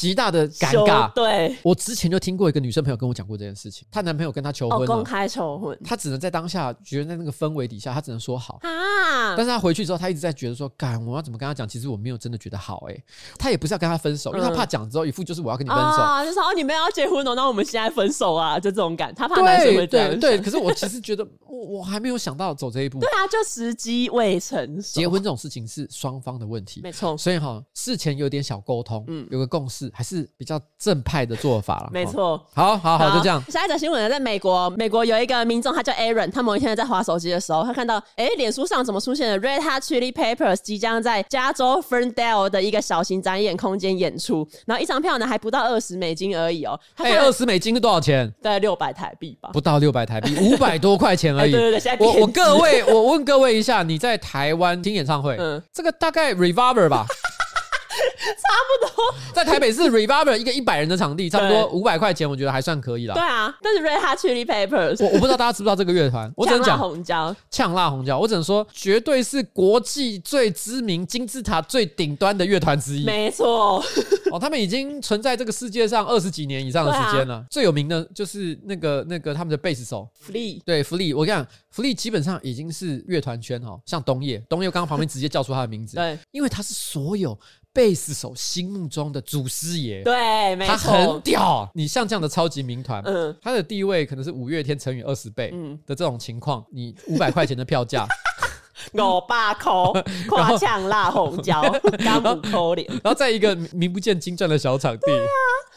极大的尴尬。对，我之前就听过一个女生朋友跟我讲过这件事情，她男朋友跟她求婚，公开求婚，她只能在当下觉得在那个氛围底下，她只能说好啊。但是她回去之后，她一直在觉得说，干，我要怎么跟她讲？其实我没有真的觉得好，哎，她也不是要跟她分手，因为她怕讲之后一副就是我要跟你分手，就说哦，你们要结婚哦，那我们现在分手啊，就这种感，她怕男生会这样。对对，可是我其实觉得，我我还没有想到走这一步。对啊，就时机未成熟。结婚这种事情是双方的问题，没错。所以哈，事前有点小沟通，嗯，有个共识，还是比较。正派的做法了，没错。好，好，好，就这样。下一则新闻呢，在美国，美国有一个民众，他叫 Aaron，他某一天在滑手机的时候，他看到，哎、欸，脸书上怎么出现了 Red Hot Chili Peppers 即将在加州 Ferndale 的一个小型展演空间演出，然后一张票呢还不到二十美金而已哦。哎，二十美金是多少钱？大概六百台币吧。不到六百台币，五百多块钱而已。对对对，现在我我各位，我问各位一下，你在台湾听演唱会，嗯，这个大概 Revolver 吧。差不多，在台北市 Revolver 一个一百人的场地，差不多五百块钱，我觉得还算可以了。对啊，但是 Red Hot Chili Peppers，我我不知道大家知不知道这个乐团。我只能讲呛辣红椒，呛辣红椒，我只能说绝对是国际最知名、金字塔最顶端的乐团之一。没错，哦，他们已经存在这个世界上二十几年以上的时间了。啊、最有名的就是那个那个他们的贝斯手 Flea，对 Flea，我跟你讲，Flea 基本上已经是乐团圈哈，像东叶，东叶刚刚旁边直接叫出他的名字，对，因为他是所有。贝斯手心目中的祖师爷，对，没错，他很屌。你像这样的超级民团，嗯，他的地位可能是五月天乘以二十倍，嗯的这种情况，你五百块钱的票价。五百块，夸呛辣红椒，刚不抠脸，然后在一个名不见经传的小场地，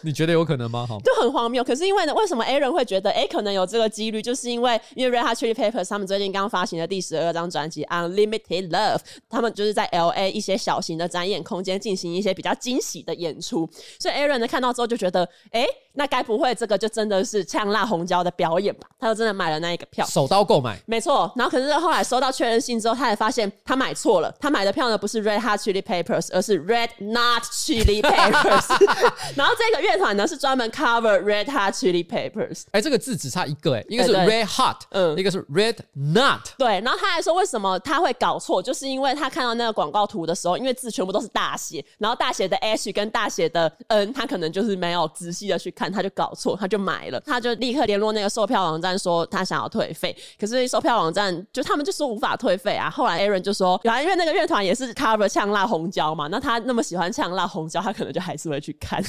你觉得有可能吗？哈，就很荒谬。可是因为呢，为什么 Aaron 会觉得哎，可能有这个几率？就是因为因为 Red Hot Chili Peppers 他们最近刚发行的第十二张专辑《Unlimited Love》，他们就是在 LA 一些小型的展演空间进行一些比较惊喜的演出，所以 Aaron 呢看到之后就觉得，哎，那该不会这个就真的是呛辣红椒的表演吧？他就真的买了那一个票，手刀购买，没错。然后可是后来收到确认信之后，他才发现他买错了，他买的票呢不是 Red Hot Chili Peppers，而是 Red Not Chili Peppers。然后这个乐团呢是专门 cover Red Hot Chili Peppers。哎，这个字只差一个，哎，一个是 Red Hot，嗯，一个是 Red Not。对，然后他还说为什么他会搞错，就是因为他看到那个广告图的时候，因为字全部都是大写，然后大写的 H 跟大写的 N，他可能就是没有仔细的去看，他就搞错，他就买了，他就立刻联络那个售票网站说他想要退费，可是售票网站就他们就说无法退费啊。后来 Aaron 就说。原来因为那个乐团也是 cover 呛辣红椒嘛，那他那么喜欢呛辣红椒，他可能就还是会去看。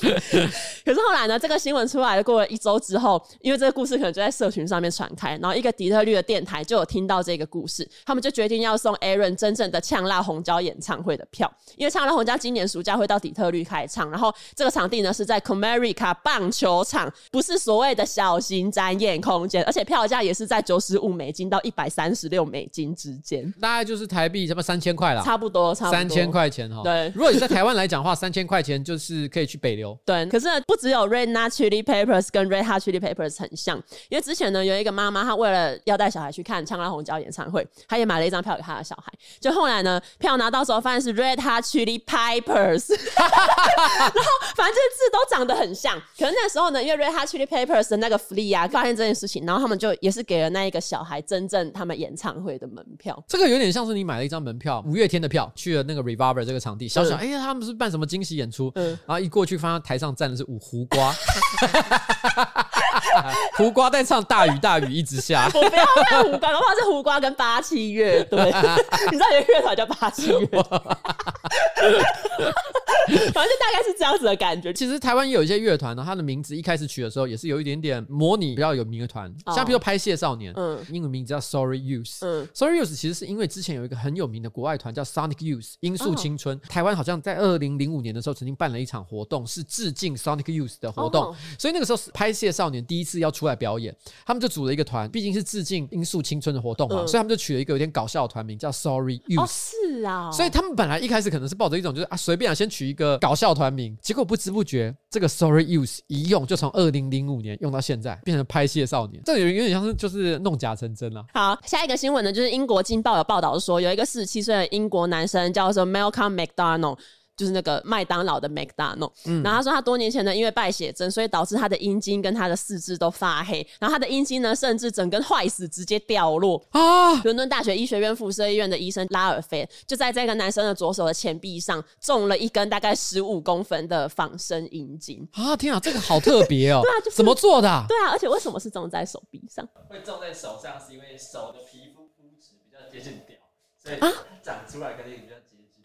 可是后来呢，这个新闻出来了，过了一周之后，因为这个故事可能就在社群上面传开，然后一个底特律的电台就有听到这个故事，他们就决定要送 Aaron 真正的呛辣红椒演唱会的票，因为呛辣红椒今年暑假会到底特律开唱，然后这个场地呢是在 Comerica 棒球场，不是所谓的小型展演空间，而且票价也是在九十五美金到一百三十六美金之间，大概就是台币什么三千块啦，差不多，差不多三千块钱哈。对，如果你在台湾来讲的话，三千块钱就是可以去北流。对，可是，不只有 Red Hot Chili Peppers 跟 Red Hot Chili Peppers 很像，因为之前呢，有一个妈妈，她为了要带小孩去看呛辣红椒演唱会，她也买了一张票给她的小孩。就后来呢，票拿到时候发现是 Red Hot Chili Peppers，然后反正这个字都长得很像。可是那时候呢，因为 Red Hot Chili Peppers 的那个 Flea 啊，发现这件事情，然后他们就也是给了那一个小孩真正他们演唱会的门票。这个有点像是你买了一张门票，五月天的票，去了那个 Revolver 这个场地，小小哎呀，他们是办什么惊喜演出？嗯，然后一过去发现台上站的是五胡瓜，胡瓜在唱大雨大雨一直下。我不要看胡瓜，我怕是胡瓜跟八七乐队，你知道有个乐团叫八七乐。反正大概是这样子的感觉。其实台湾也有一些乐团呢，它的名字一开始取的时候也是有一点点模拟比较有名的团，像比如说拍谢少年，嗯，英文名字叫 Sorry Youth，嗯，Sorry Youth 其实是因为之前有一个很有名的国外团叫 Sonic Youth，音速青春，台湾好像在二零零五年的时候曾经办了一场活动，是致敬 Sonic Youth 的活动，所以那个时候拍谢少年第一次要出来表演，他们就组了一个团，毕竟是致敬音速青春的活动嘛，所以他们就取了一个有点搞笑的团名叫 Sorry Youth，是啊，所以他们本来一开始可能是抱着一种就是啊随便啊先取一个搞笑团名，结果不知不觉这个 Sorry use 一用就从二零零五年用到现在，变成拍谢少年，这有有点像是就是弄假成真了。好，下一个新闻呢，就是英国《镜报》有报道说，有一个四十七岁的英国男生叫做 Malcolm McDonald。就是那个麦当劳的 McDonald，嗯，然后他说他多年前呢，因为败血症，所以导致他的阴茎跟他的四肢都发黑，然后他的阴茎呢，甚至整根坏死，直接掉落啊！伦敦大学医学院辐射医院的医生拉尔菲就在这个男生的左手的前臂上种了一根大概十五公分的仿生阴茎啊！天啊，这个好特别哦！对 啊，就是、怎么做的、啊？对啊，而且为什么是种在手臂上？会种在手上是因为手的皮肤肤质比较接近屌，所以长出来肯定比较。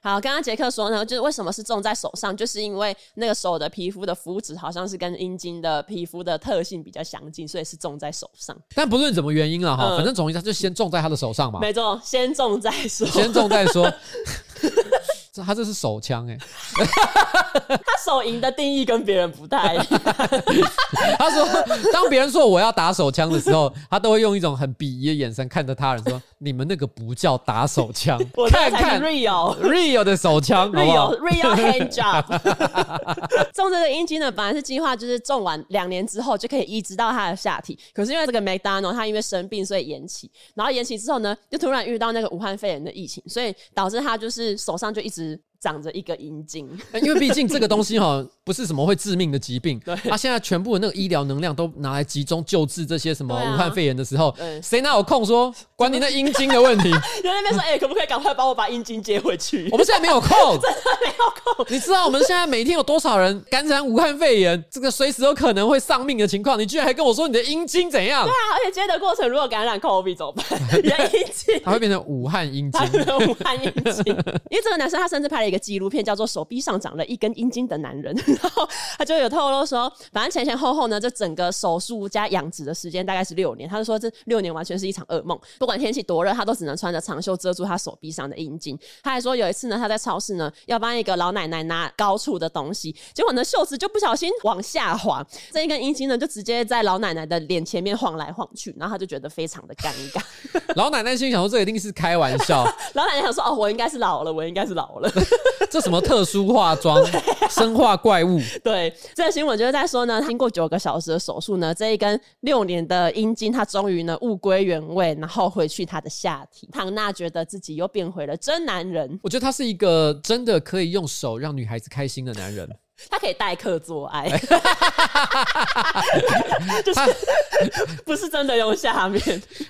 好，刚刚杰克说呢，就是为什么是种在手上，就是因为那个手的皮肤的肤质好像是跟阴茎的皮肤的特性比较相近，所以是种在手上。但不论什么原因了哈，嗯、反正总之他就先种在他的手上嘛。没错，先种再说。先种再说。这他这是手枪哎，他手淫的定义跟别人不太一样。他说，当别人说我要打手枪的时候，他都会用一种很鄙夷的眼神看着他人说：“你们那个不叫打手枪，我看看 real real 的手枪，real real hand job。”种这个阴茎呢，本来是计划就是种完两年之后就可以移植到他的下体，可是因为这个 McDonald 他因为生病所以延期，然后延期之后呢，就突然遇到那个武汉肺炎的疫情，所以导致他就是手上就一直。长着一个阴茎，因为毕竟这个东西哈。不是什么会致命的疾病，对，他现在全部的那个医疗能量都拿来集中救治这些什么武汉肺炎的时候，谁哪有空说管你那阴茎的问题？在那边说，哎，可不可以赶快帮我把阴茎接回去？我们现在没有空，真的没有空。你知道我们现在每天有多少人感染武汉肺炎？这个随时有可能会丧命的情况，你居然还跟我说你的阴茎怎样？对啊，而且接的过程如果感染 COVID 怎么办？你的阴茎，它会变成武汉阴茎，武汉阴茎。因为这个男生他甚至拍了一个纪录片，叫做《手臂上长了一根阴茎的男人》，然后他就。有透露说，反正前前后后呢，这整个手术加养殖的时间大概是六年。他就说，这六年完全是一场噩梦，不管天气多热，他都只能穿着长袖遮住他手臂上的阴茎。他还说有一次呢，他在超市呢要帮一个老奶奶拿高处的东西，结果呢袖子就不小心往下滑，这一根阴茎呢就直接在老奶奶的脸前面晃来晃去，然后他就觉得非常的尴尬。老奶奶心想说，这一定是开玩笑。老奶奶想说，哦，我应该是老了，我应该是老了。这什么特殊化妆，生化怪物？对。这个新闻就是在说呢，经过九个小时的手术呢，这一根六年的阴茎，它终于呢物归原位，然后回去他的下体。唐娜觉得自己又变回了真男人。我觉得他是一个真的可以用手让女孩子开心的男人。他可以代客做爱，就是不是真的用下面，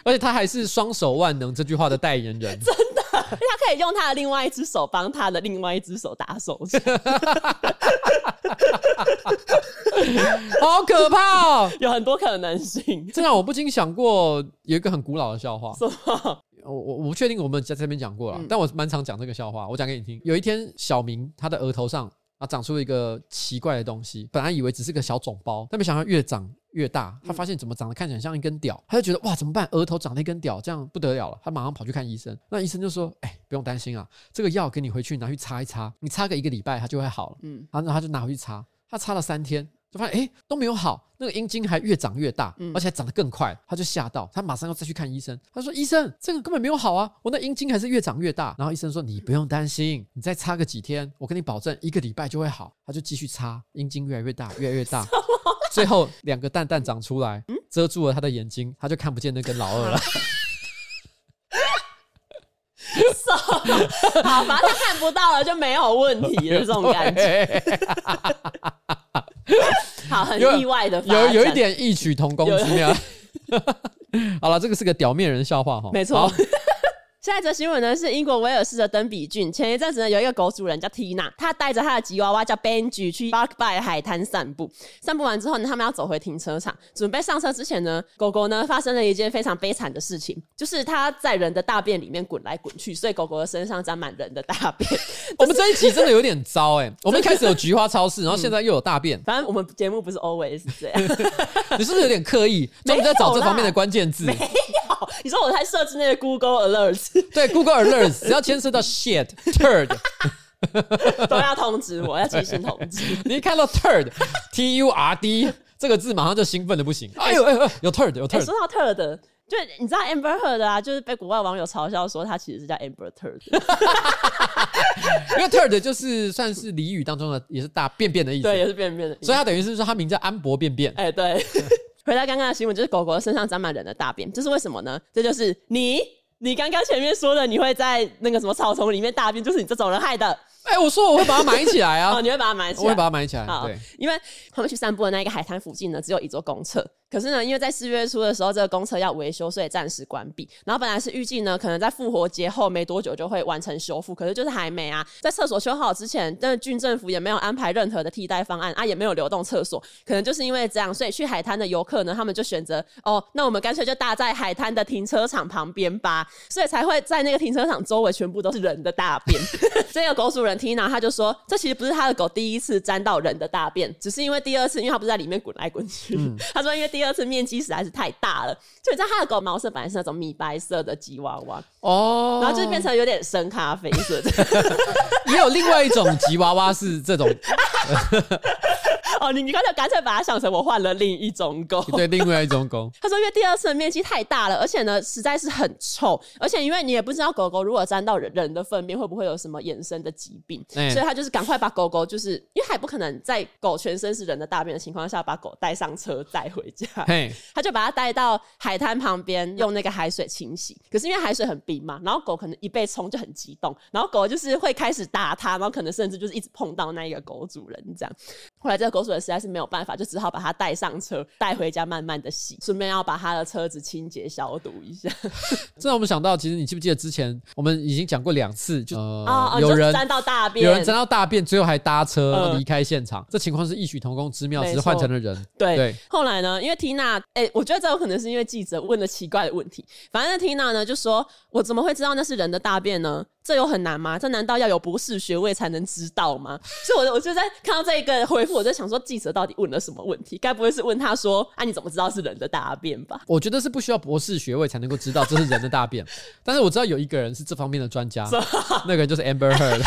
而且他还是双手万能这句话的代言人。真的，他可以用他的另外一只手帮他的另外一只手打手枪，好可怕哦！有很多可能性。这让我不禁想过有一个很古老的笑话。什么？我我我不确定我们在这边讲过了，嗯、但我蛮常讲这个笑话。我讲给你听。有一天，小明他的额头上。啊长出了一个奇怪的东西，本来以为只是个小肿包，但没想到越长越大。他发现怎么长得看起来像一根屌，他就觉得哇，怎么办？额头长了一根屌，这样不得了了。他马上跑去看医生，那医生就说：“哎，不用担心啊，这个药给你回去拿去擦一擦，你擦个一个礼拜，它就会好了。”嗯，然后他就拿回去擦，他擦了三天。就发现哎都没有好，那个阴茎还越长越大，而且还长得更快，他就吓到，他马上要再去看医生。他说：“医生，这个根本没有好啊，我那阴茎还是越长越大。”然后医生说：“你不用担心，你再擦个几天，我跟你保证一个礼拜就会好。”他就继续擦，阴茎越来越大，越来越大，最后两个蛋蛋长出来，遮住了他的眼睛，他就看不见那根老二了。好，反正他看不到了就没有问题了，这种感觉。好，很意外的有，有有一点异曲同工之妙。好了，这个是个屌面人笑话哈，没错。下一则新闻呢是英国威尔士的登比郡，前一阵子呢有一个狗主人叫 Tina，他带着他的吉娃娃叫 Benji 去 Barkby 海滩散步。散步完之后呢，他们要走回停车场，准备上车之前呢，狗狗呢发生了一件非常悲惨的事情，就是它在人的大便里面滚来滚去，所以狗狗的身上沾满人的大便。我们这一集真的有点糟哎、欸，我们一开始有菊花超市，然后现在又有大便。反正我们节目不是 always 这样，你是不是有点刻意？专门在找这方面的关键字？没有，你说我在设置那个 Google Alerts。对，Google Alerts 只要牵涉到 shit turd，都要通知我，要提醒通知。你一看到 turd t u r d 这个字，马上就兴奋的不行。哎呦哎呦，有 turd 有 turd。说到 turd，就你知道 Amber Heard 啊，就是被国外网友嘲笑说他其实是叫 Amber Turd，因为 turd 就是算是俚语当中的，也是大便便的意思。对，也是便便的意思。所以他等于是说他名叫安博便便。哎，对。回到刚刚的新闻，就是狗狗身上沾满人的大便，这是为什么呢？这就是你。你刚刚前面说的，你会在那个什么草丛里面大便，就是你这种人害的。哎、欸，我说我会把它埋起来啊！哦，你会把它埋起来，我会把它埋起来。好，对，因为他们去散步的那一个海滩附近呢，只有一座公厕。可是呢，因为在四月初的时候，这个公厕要维修，所以暂时关闭。然后本来是预计呢，可能在复活节后没多久就会完成修复，可是就是还没啊。在厕所修好之前，但是郡政府也没有安排任何的替代方案啊，也没有流动厕所。可能就是因为这样，所以去海滩的游客呢，他们就选择哦，那我们干脆就搭在海滩的停车场旁边吧。所以才会在那个停车场周围全部都是人的大便。这个狗主人 Tina 他就说，这其实不是他的狗第一次沾到人的大便，只是因为第二次，因为他不是在里面滚来滚去。嗯、他说，因为第二次面积实在。是太大了，就你知道他的狗毛色本来是那种米白色的吉娃娃哦，然后就变成有点深咖啡色的。也有另外一种吉娃娃是这种。哦，你你刚才干脆把它想成我换了另一种狗，对，另外一种狗。他说，因为第二次的面积太大了，而且呢，实在是很臭，而且因为你也不知道狗狗如果沾到人人的粪便会不会有什么衍生的疾病，欸、所以他就是赶快把狗狗，就是因为还不可能在狗全身是人的大便的情况下把狗带上车带回家，嘿他就把它带到海滩旁边用那个海水清洗。可是因为海水很冰嘛，然后狗可能一被冲就很激动，然后狗就是会开始打它，然后可能甚至就是一直碰到那一个狗主人这样。后来这个狗主人实在是没有办法，就只好把它带上车，带回家慢慢的洗，顺便要把他的车子清洁消毒一下。这让我们想到，其实你记不记得之前我们已经讲过两次，就呃、哦、有人沾到大便，有人沾到大便，最后还搭车离开现场。呃、这情况是异曲同工之妙，只是换成了人。对对。后来呢，因为 Tina，哎、欸，我觉得这有可能是因为记者问了奇怪的问题。反正 Tina 呢就说：“我怎么会知道那是人的大便呢？”这有很难吗？这难道要有博士学位才能知道吗？所以，我我就在看到这一个回复，我就想说，记者到底问了什么问题？该不会是问他说：“啊，你怎么知道是人的大便吧？”我觉得是不需要博士学位才能够知道这是人的大便，但是我知道有一个人是这方面的专家，那个人就是 Amber Heard，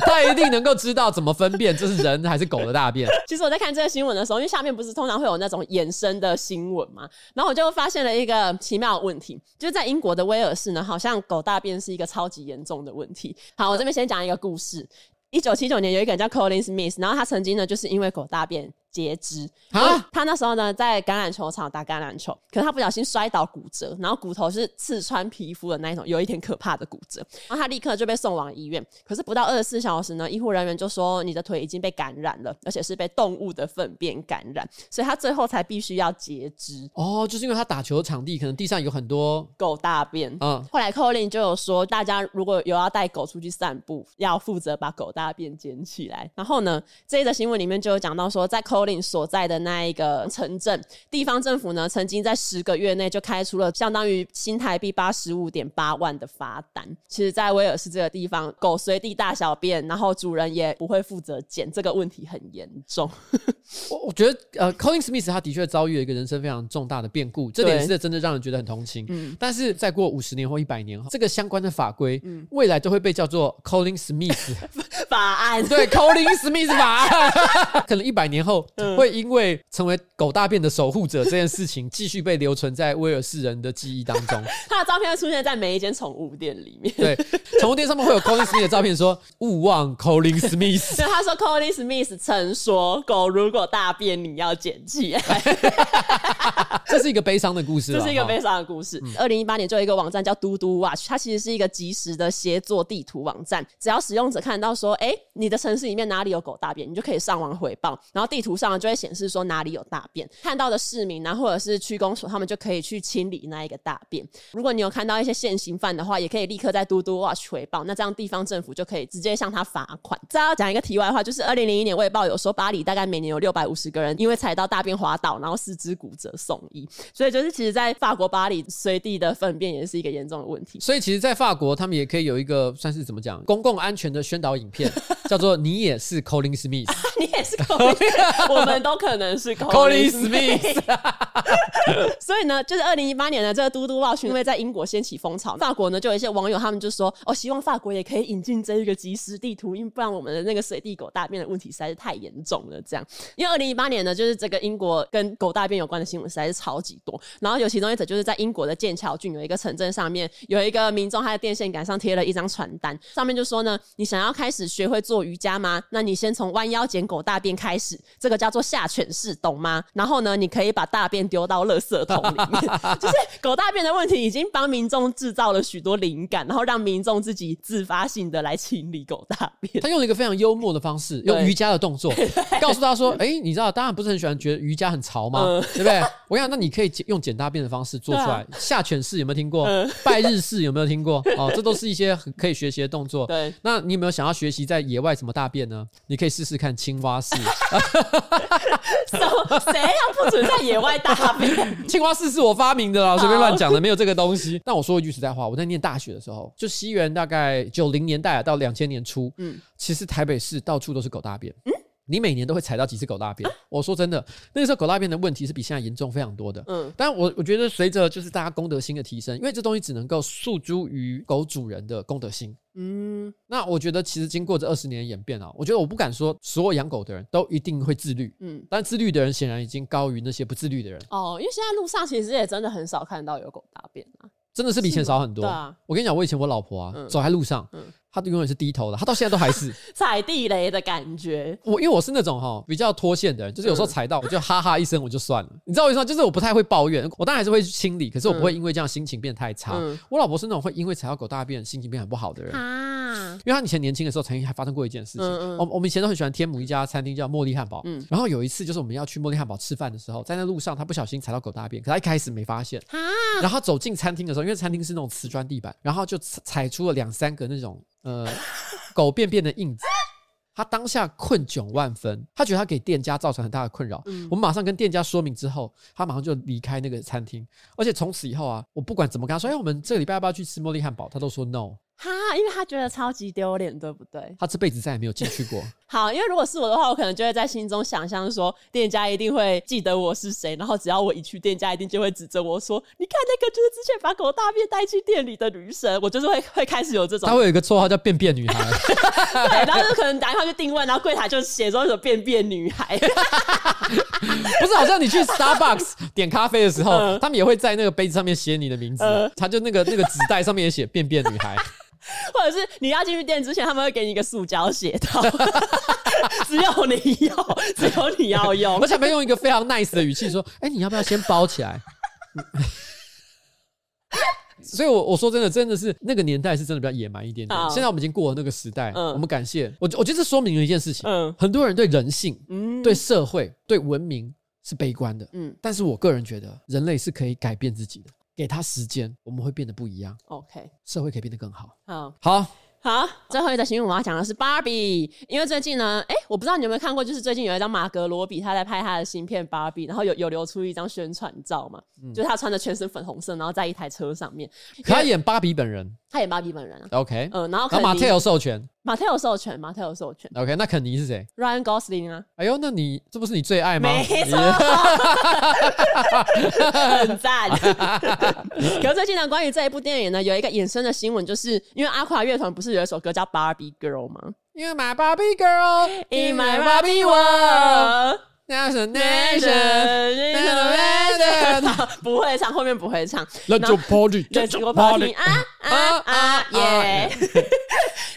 他一定能够知道怎么分辨这是人还是狗的大便。其实我在看这个新闻的时候，因为下面不是通常会有那种衍生的新闻嘛，然后我就发现了一个奇妙的问题，就是在英国的威尔士呢，好像狗大。大便是一个超级严重的问题。好，我这边先讲一个故事。一九七九年，有一个人叫 Colin Smith，然后他曾经呢，就是因为狗大便。截肢啊！他那时候呢，在橄榄球场打橄榄球，可是他不小心摔倒骨折，然后骨头是刺穿皮肤的那一种，有一点可怕的骨折。然后他立刻就被送往医院，可是不到二十四小时呢，医护人员就说你的腿已经被感染了，而且是被动物的粪便感染，所以他最后才必须要截肢。哦，就是因为他打球的场地可能地上有很多狗大便。嗯，后来 Colin 就有说，大家如果有要带狗出去散步，要负责把狗大便捡起来。然后呢，这一则新闻里面就有讲到说，在 Colin 所在的那一个城镇，地方政府呢，曾经在十个月内就开出了相当于新台币八十五点八万的罚单。其实，在威尔士这个地方，狗随地大小便，然后主人也不会负责捡，这个问题很严重。我我觉得，呃，Colin Smith 他的确遭遇了一个人生非常重大的变故，这点是真的让人觉得很同情。嗯，但是再过五十年或一百年后，这个相关的法规，嗯，未来都会被叫做 Colin Smith 法案。对，Colin Smith 法案，可能一百年后会因为成为狗大便的守护者这件事情，继续被留存在威尔士人的记忆当中。他的照片会出现在每一间宠物店里面。对，宠物店上面会有 Colin Smith 的照片，说勿忘 Colin Smith。对，他说 Colin Smith 曾说，狗如果大便，你要捡起来。这是一个悲伤的故事。这是一个悲伤的故事。二零一八年就有一个网站叫嘟嘟 Watch，它其实是一个即时的协作地图网站。只要使用者看到说，哎，你的城市里面哪里有狗大便，你就可以上网回报，然后地图上。上就会显示说哪里有大便，看到的市民呢，或者是区公所，他们就可以去清理那一个大便。如果你有看到一些现行犯的话，也可以立刻在嘟嘟 Watch 回报，那这样地方政府就可以直接向他罚款。再要讲一个题外话，就是二零零一年卫报有说，巴黎大概每年有六百五十个人因为踩到大便滑倒，然后四肢骨折送医。所以就是其实，在法国巴黎随地的粪便也是一个严重的问题。所以其实，在法国他们也可以有一个算是怎么讲公共安全的宣导影片，叫做“你也是 Colin Smith”，你也是 Colin，我们都可能是 Colin Smith。所以呢，就是二零一八年的这个嘟嘟 Watch 因为在英国掀起风潮，法国呢就有一些网友他们就说，哦，希望法国也可以引进这一个即时地图，因为不然我们的那个水地狗大便的问题实在是太严重了。这样，因为二零一八年呢，就是这个英国跟狗大便有关的新闻实在是超级多，然后有其中一则就是在英国的剑桥郡有一个城镇上面有一个民众他的电线杆上贴了一张传单，上面就说呢，你想要开始学会做瑜伽吗？那你先从弯腰捡狗大便开始，这个叫做下犬式，懂吗？然后呢，你可以把大便丢到垃圾桶里面，就是狗大便的问题已经帮民众制造了许多灵感，然后让民众自己自发性的来清理狗大便。他用了一个非常幽默的方式，用瑜伽的动作 告诉他说：“哎、欸，你知道，当然不是很喜欢觉得瑜伽很潮吗？嗯、对不对？我想，那你可以用捡大便的方式做出来。啊、下犬式有没有听过？嗯、拜日式有没有听过？哦，这都是一些可以学习的动作。对，那你有没有想要学习在野外怎么大便呢？你可以试试看青蛙式。谁要不准在野外大便？青蛙式是我发明的啦，随便乱讲的，没有这个东西。但我说一句实在话，我在念大学的时候，就西元大概九零年代到两千年初，嗯，其实台北市到处都是狗大便，嗯。你每年都会踩到几次狗大便？我说真的，那个时候狗大便的问题是比现在严重非常多的。嗯，但我我觉得随着就是大家公德心的提升，因为这东西只能够诉诸于狗主人的公德心。嗯，那我觉得其实经过这二十年的演变啊，我觉得我不敢说所有养狗的人都一定会自律。嗯，但自律的人显然已经高于那些不自律的人。哦，因为现在路上其实也真的很少看到有狗大便啊，真的是比以前少很多。对啊，我跟你讲，我以前我老婆啊，走在路上，嗯。他永远是低头的，他到现在都还是 踩地雷的感觉。我因为我是那种哈比较脱线的人，就是有时候踩到我就哈哈一声我就算了，你知道为什么？就是我不太会抱怨，我当然还是会去清理，可是我不会因为这样心情变太差。嗯、我老婆是那种会因为踩到狗大便心情变很不好的人啊，因为她以前年轻的时候曾经还发生过一件事情。嗯嗯我我们以前都很喜欢天母一家餐厅叫茉莉汉堡，嗯，然后有一次就是我们要去茉莉汉堡吃饭的时候，在那路上她不小心踩到狗大便，可她一开始没发现啊，然后他走进餐厅的时候，因为餐厅是那种瓷砖地板，然后就踩出了两三个那种呃。狗便便的印子，他当下困窘万分，他觉得他给店家造成很大的困扰。嗯，我们马上跟店家说明之后，他马上就离开那个餐厅，而且从此以后啊，我不管怎么跟他说，哎，我们这个礼拜要不要去吃茉莉汉堡，他都说 no。哈，因为他觉得超级丢脸，对不对？他这辈子再也没有进去过。好，因为如果是我的话，我可能就会在心中想象说，店家一定会记得我是谁，然后只要我一去，店家一定就会指着我说：“你看那个就是之前把狗大便带去店里的女神。”我就是会会开始有这种。他会有一个绰号叫“便便女孩”，对，然后就可能打电话去定位，然后柜台就写说什么“便便女孩”。不是，好像你去 Starbucks 点咖啡的时候，嗯、他们也会在那个杯子上面写你的名字，嗯、他就那个那个纸袋上面也写“便便女孩”。或者是你要进去店之前，他们会给你一个塑胶鞋套，只有你有，只有你要用。而且还用一个非常 nice 的语气说：“哎、欸，你要不要先包起来？” 所以我，我我说真的，真的是那个年代是真的比较野蛮一点点。现在我们已经过了那个时代，嗯、我们感谢我。我觉得这说明了一件事情：嗯，很多人对人性、嗯、对社会、对文明是悲观的。嗯，但是我个人觉得，人类是可以改变自己的。给他时间，我们会变得不一样。OK，社会可以变得更好。好，好。好，最后一则新闻我要讲的是芭比，因为最近呢，哎、欸，我不知道你有没有看过，就是最近有一张马格罗比他在拍他的新片芭比，然后有有流出一张宣传照嘛，嗯、就是他穿着全身粉红色，然后在一台车上面，可他演芭比本人。他也芭比本人啊，OK，嗯，然后马特有授权，马特有授权，马特有授权，OK，那肯尼是谁？Ryan Gosling 啊，哎呦，那你这不是你最爱吗？没错，很赞。可是最近呢，关于这一部电影呢，有一个衍生的新闻，就是因为阿垮乐团不是有一首歌叫《Barbie Girl》吗？You my Barbie girl in my Barbie world。Nation, nation, nation, 不会唱，后面不会唱。Let's go party, Let's go party, 啊啊啊耶！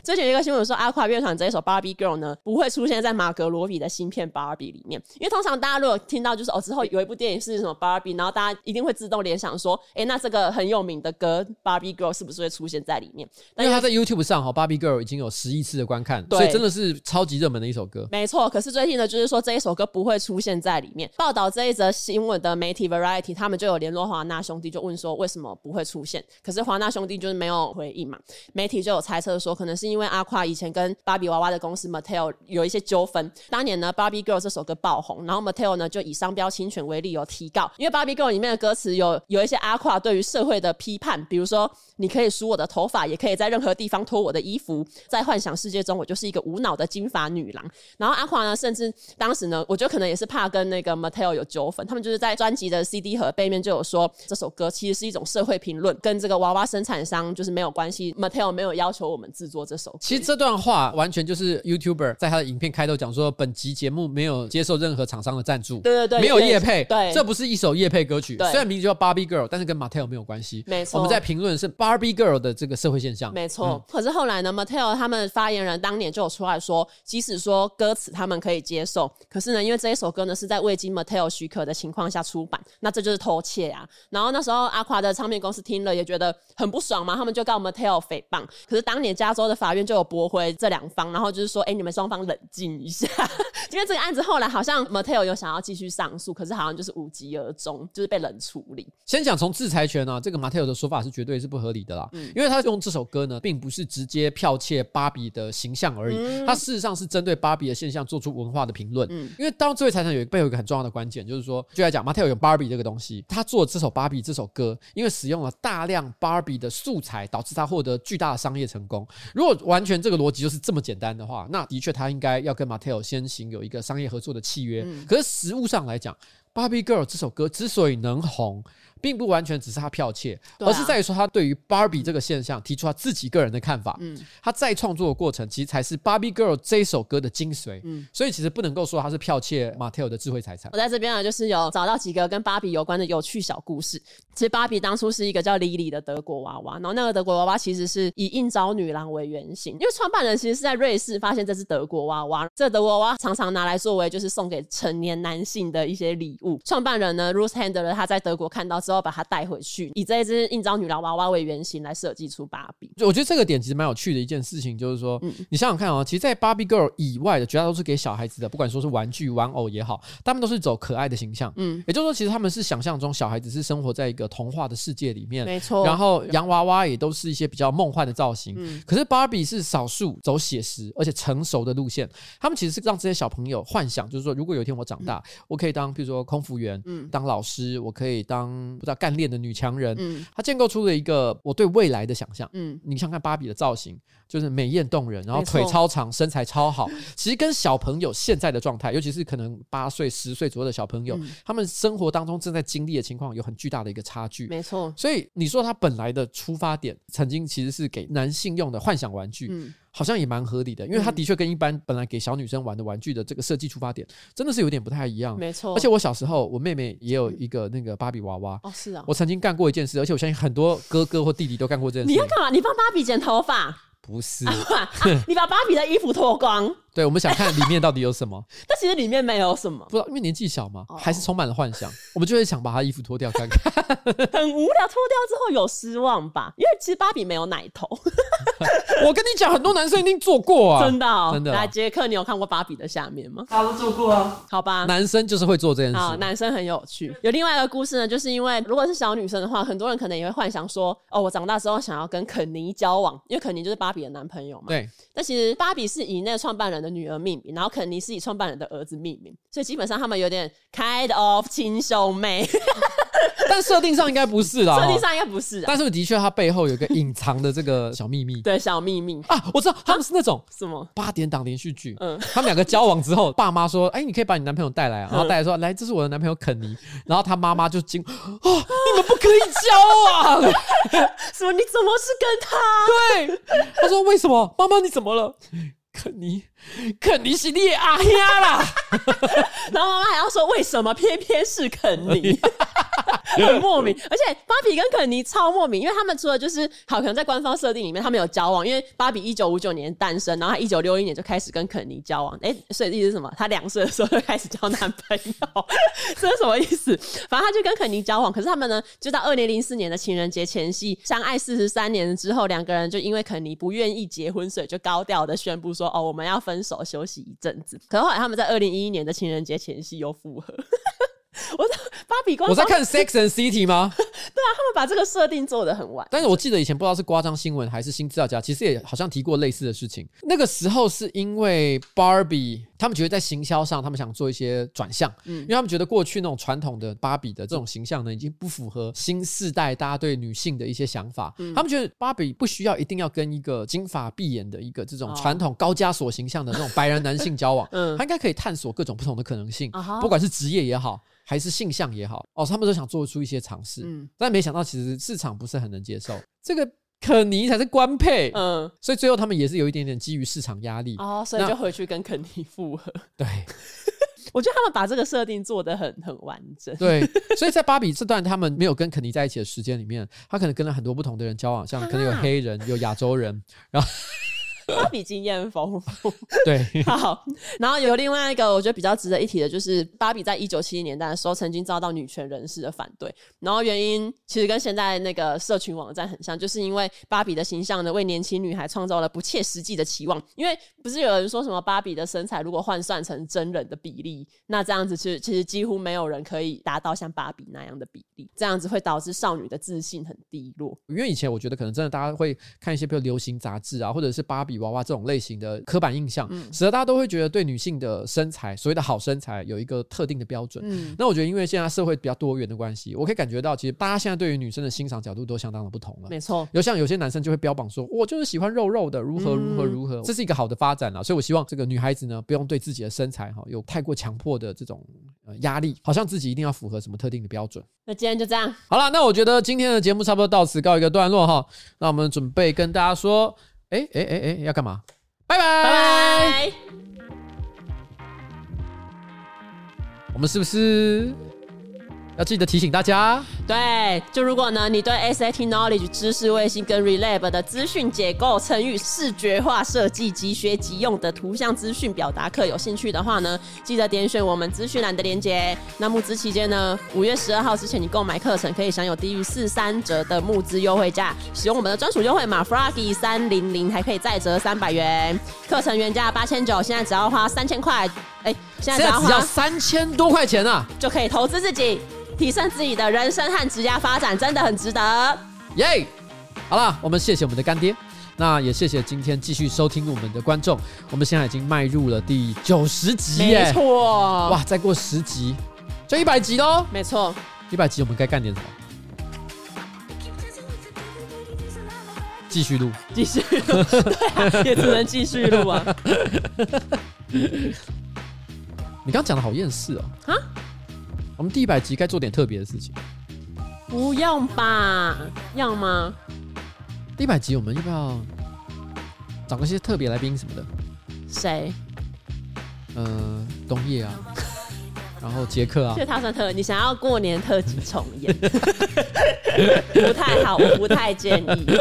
最近有一个新闻说，阿垮乐团这一首《Barbie Girl》呢，不会出现在马格罗比的新片《Barbie》里面，因为通常大家如果听到就是哦之后有一部电影是什么 Barbie，然后大家一定会自动联想说，哎，那这个很有名的歌《Barbie Girl》是不是会出现在里面？因为他在 YouTube 上哈，《Barbie Girl》已经有十亿次的观看，所以真的是超级热门的一首歌。没错，可是最近呢，就是说这一首歌不会出现在里面。报道这一则新闻的媒体 Variety，他们就有联络华纳兄弟，就问说为什么不会出现？可是华纳兄弟就是没有回应嘛。媒体就有猜测说，可能是因为因为阿夸以前跟芭比娃娃的公司 Mattel 有一些纠纷。当年呢，《Barbie Girl》这首歌爆红，然后 Mattel 呢就以商标侵权为理由提告，因为《Barbie Girl》里面的歌词有有一些阿夸对于社会的批判，比如说你可以梳我的头发，也可以在任何地方脱我的衣服，在幻想世界中我就是一个无脑的金发女郎。然后阿华呢，甚至当时呢，我觉得可能也是怕跟那个 Mattel 有纠纷，他们就是在专辑的 CD 盒背面就有说这首歌其实是一种社会评论，跟这个娃娃生产商就是没有关系，Mattel 没有要求我们制作这首歌。其实这段话完全就是 YouTuber 在他的影片开头讲说，本集节目没有接受任何厂商的赞助，对对对，没有业配，对，这不是一首业配歌曲，对虽然名字叫 Barbie Girl，但是跟 Mattel 没有关系，没错，我们在评论是 Barbie Girl 的这个社会现象，没错。嗯、可是后来呢，Mattel 他们发言人当年就有出来说，即使说歌词他们可以接受，可是呢，因为这一首歌呢是在未经 Mattel 许可的情况下出版，那这就是偷窃啊。然后那时候阿夸的唱片公司听了也觉得很不爽嘛，他们就告 Mattel 诽谤。可是当年加州的法院就有驳回这两方，然后就是说，哎，你们双方冷静一下。因为这个案子后来好像 Mattel 有想要继续上诉，可是好像就是无疾而终，就是被冷处理。先讲从制裁权呢、啊，这个 Mattel 的说法是绝对是不合理的啦，嗯、因为他用这首歌呢，并不是直接剽窃芭比的形象而已，嗯、他事实上是针对芭比的现象做出文化的评论。嗯，因为当智慧财产有背后一个很重要的关键，就是说，就来讲 Mattel 有芭比这个东西，他做这首芭比这首歌，因为使用了大量芭比的素材，导致他获得巨大的商业成功。如果完全这个逻辑就是这么简单的话，那的确他应该要跟 Mattel 先行有一个商业合作的契约。嗯、可是实物上来讲，《Barbie Girl》这首歌之所以能红，并不完全只是他剽窃，啊、而是在于说他对于 Barbie 这个现象提出他自己个人的看法。嗯，他在创作的过程其实才是 Barbie Girl 这首歌的精髓。嗯，所以其实不能够说他是剽窃 Mattel 的智慧财产。我在这边呢，就是有找到几个跟芭比有关的有趣小故事。其实芭比当初是一个叫 Lily 的德国娃娃，然后那个德国娃娃其实是以应召女郎为原型，因为创办人其实是在瑞士发现这只德国娃娃，这德国娃娃常常拿来作为就是送给成年男性的一些礼物。创办人呢，Ruth Handler 他在德国看到之后，把它带回去。以这一只印章女郎娃娃为原型来设计出芭比，我觉得这个点其实蛮有趣的一件事情，就是说，你想想看啊，其实，在芭比 girl 以外的，绝大多数给小孩子的，不管说是玩具、玩偶也好，他们都是走可爱的形象。嗯，也就是说，其实他们是想象中小孩子是生活在一个童话的世界里面，没错。然后洋娃娃也都是一些比较梦幻的造型。嗯，可是芭比是少数走写实而且成熟的路线，他们其实是让这些小朋友幻想，就是说，如果有一天我长大，我可以当，比如说空服员，嗯，当老师，我可以当不知道干练的女强人，嗯，她建构出了一个我对未来的想象，嗯，你想看芭比的造型，就是美艳动人，然后腿超长，身材超好，其实跟小朋友现在的状态，尤其是可能八岁、十岁左右的小朋友，他们生活当中正在经历的情况有很巨大的一个差距，没错。所以你说她本来的出发点，曾经其实是给男性用的幻想玩具，嗯。好像也蛮合理的，因为他的确跟一般本来给小女生玩的玩具的这个设计出发点，真的是有点不太一样。没错，而且我小时候，我妹妹也有一个那个芭比娃娃。哦，是啊。我曾经干过一件事，而且我相信很多哥哥或弟弟都干过这件事。你要干嘛？你帮芭比剪头发？不是，你把芭比的衣服脱光。对，我们想看里面到底有什么，但其实里面没有什么，不知道，因为年纪小嘛，还是充满了幻想，我们就会想把他衣服脱掉看看，很无聊。脱掉之后有失望吧？因为其实芭比没有奶头。我跟你讲，很多男生一定做过啊，真的，真的。来，杰克，你有看过芭比的下面吗？他都做过啊。好吧，男生就是会做这件事。好，男生很有趣。有另外一个故事呢，就是因为如果是小女生的话，很多人可能也会幻想说，哦，我长大之后想要跟肯尼交往，因为肯尼就是芭比的男朋友嘛。对。但其实芭比是以那个创办人的女儿命名，然后。肯尼是以创办人的儿子命名，所以基本上他们有点 kind of 亲兄妹，但设定上应该不是啦。设定上应该不是，但是的确他背后有一个隐藏的这个小秘密。对，小秘密啊，我知道他们是那种什么八点档连续剧。嗯，他们两个交往之后，爸妈说：“哎，你可以把你男朋友带来啊。”然后带来说：“来，这是我的男朋友肯尼。”然后他妈妈就惊：“哦，你们不可以交往！说你怎么是跟他？”对，他说：“为什么？妈妈你怎么了？”肯尼，肯尼是你阿兄啦，然后妈妈还要说为什么偏偏是肯尼？很莫名。而且芭比跟肯尼超莫名，因为他们除了就是好，可能在官方设定里面他们有交往，因为芭比一九五九年诞生，然后他一九六一年就开始跟肯尼交往。哎、欸，所以意思是什么？他两岁的时候就开始交男朋友，这是什么意思？反正他就跟肯尼交往，可是他们呢，就到二零零四年的情人节前夕相爱四十三年之后，两个人就因为肯尼不愿意结婚，所以就高调的宣布说：“哦，我们要分手，休息一阵子。”可是后来他们在二零一一年的情人节前夕又复合。我芭比光，我在看《Sex and City》吗？对啊，他们把这个设定做的很晚。但是我记得以前不知道是夸张新闻还是新资料家，其实也好像提过类似的事情。那个时候是因为芭比，他们觉得在行销上，他们想做一些转向，嗯，因为他们觉得过去那种传统的芭比的这种形象呢，已经不符合新世代大家对女性的一些想法。嗯，他们觉得芭比不需要一定要跟一个金发碧眼的一个这种传统高加索形象的那种白人男性交往，嗯，他应该可以探索各种不同的可能性，不管是职业也好。还是性向也好哦，他们都想做出一些尝试，嗯，但没想到其实市场不是很能接受。这个肯尼才是官配，嗯，所以最后他们也是有一点点基于市场压力哦，所以就回去跟肯尼复合。对，我觉得他们把这个设定做得很很完整。对，所以在芭比这段他们没有跟肯尼在一起的时间里面，他可能跟了很多不同的人交往，像可能有黑人、有亚洲人，然后。芭比经验丰富，对，好。然后有另外一个我觉得比较值得一提的，就是芭比在一九七零年代的时候曾经遭到女权人士的反对，然后原因其实跟现在那个社群网站很像，就是因为芭比的形象呢为年轻女孩创造了不切实际的期望。因为不是有人说什么芭比的身材如果换算成真人的比例，那这样子其实其实几乎没有人可以达到像芭比那样的比例，这样子会导致少女的自信很低落。因为以前我觉得可能真的大家会看一些比如流行杂志啊，或者是芭比。娃娃这种类型的刻板印象，使得大家都会觉得对女性的身材，所谓的好身材，有一个特定的标准。嗯，那我觉得，因为现在社会比较多元的关系，我可以感觉到，其实大家现在对于女生的欣赏角度都相当的不同了。没错，有像有些男生就会标榜说，我就是喜欢肉肉的，如何如何如何，这是一个好的发展了。所以我希望这个女孩子呢，不用对自己的身材哈有太过强迫的这种压力，好像自己一定要符合什么特定的标准。那今天就这样好了，那我觉得今天的节目差不多到此告一个段落哈。那我们准备跟大家说，哎哎哎哎，要干嘛？拜拜拜拜！我们是不是？要记得提醒大家，对，就如果呢，你对 SAT Knowledge 知识卫星跟 Relab 的资讯结构、成语视觉化设计、即学即用的图像资讯表达课有兴趣的话呢，记得点选我们资讯栏的链接。那募资期间呢，五月十二号之前你购买课程可以享有低于四三折的募资优惠价，使用我们的专属优惠码 Froggy 三零零还可以再折三百元。课程原价八千九，现在只要花三千块，哎，现在只要花三千多块钱啊，就可以投资自己。提升自己的人生和职业发展真的很值得，耶、yeah!！好了，我们谢谢我们的干爹，那也谢谢今天继续收听我们的观众。我们现在已经迈入了第九十集，没错，哇，再过十集就一百集喽，没错，一百集我们该干点什么？继续录，继续录，对啊，也只能继续录啊。你刚刚讲的好厌世哦，啊？我们第一百集该做点特别的事情，不用吧？要吗？第一百集我们要不要找个些特别来宾什么的？谁？呃，冬叶啊，然后杰克啊。就他算特，你想要过年特辑重演？不太好，我不太建议。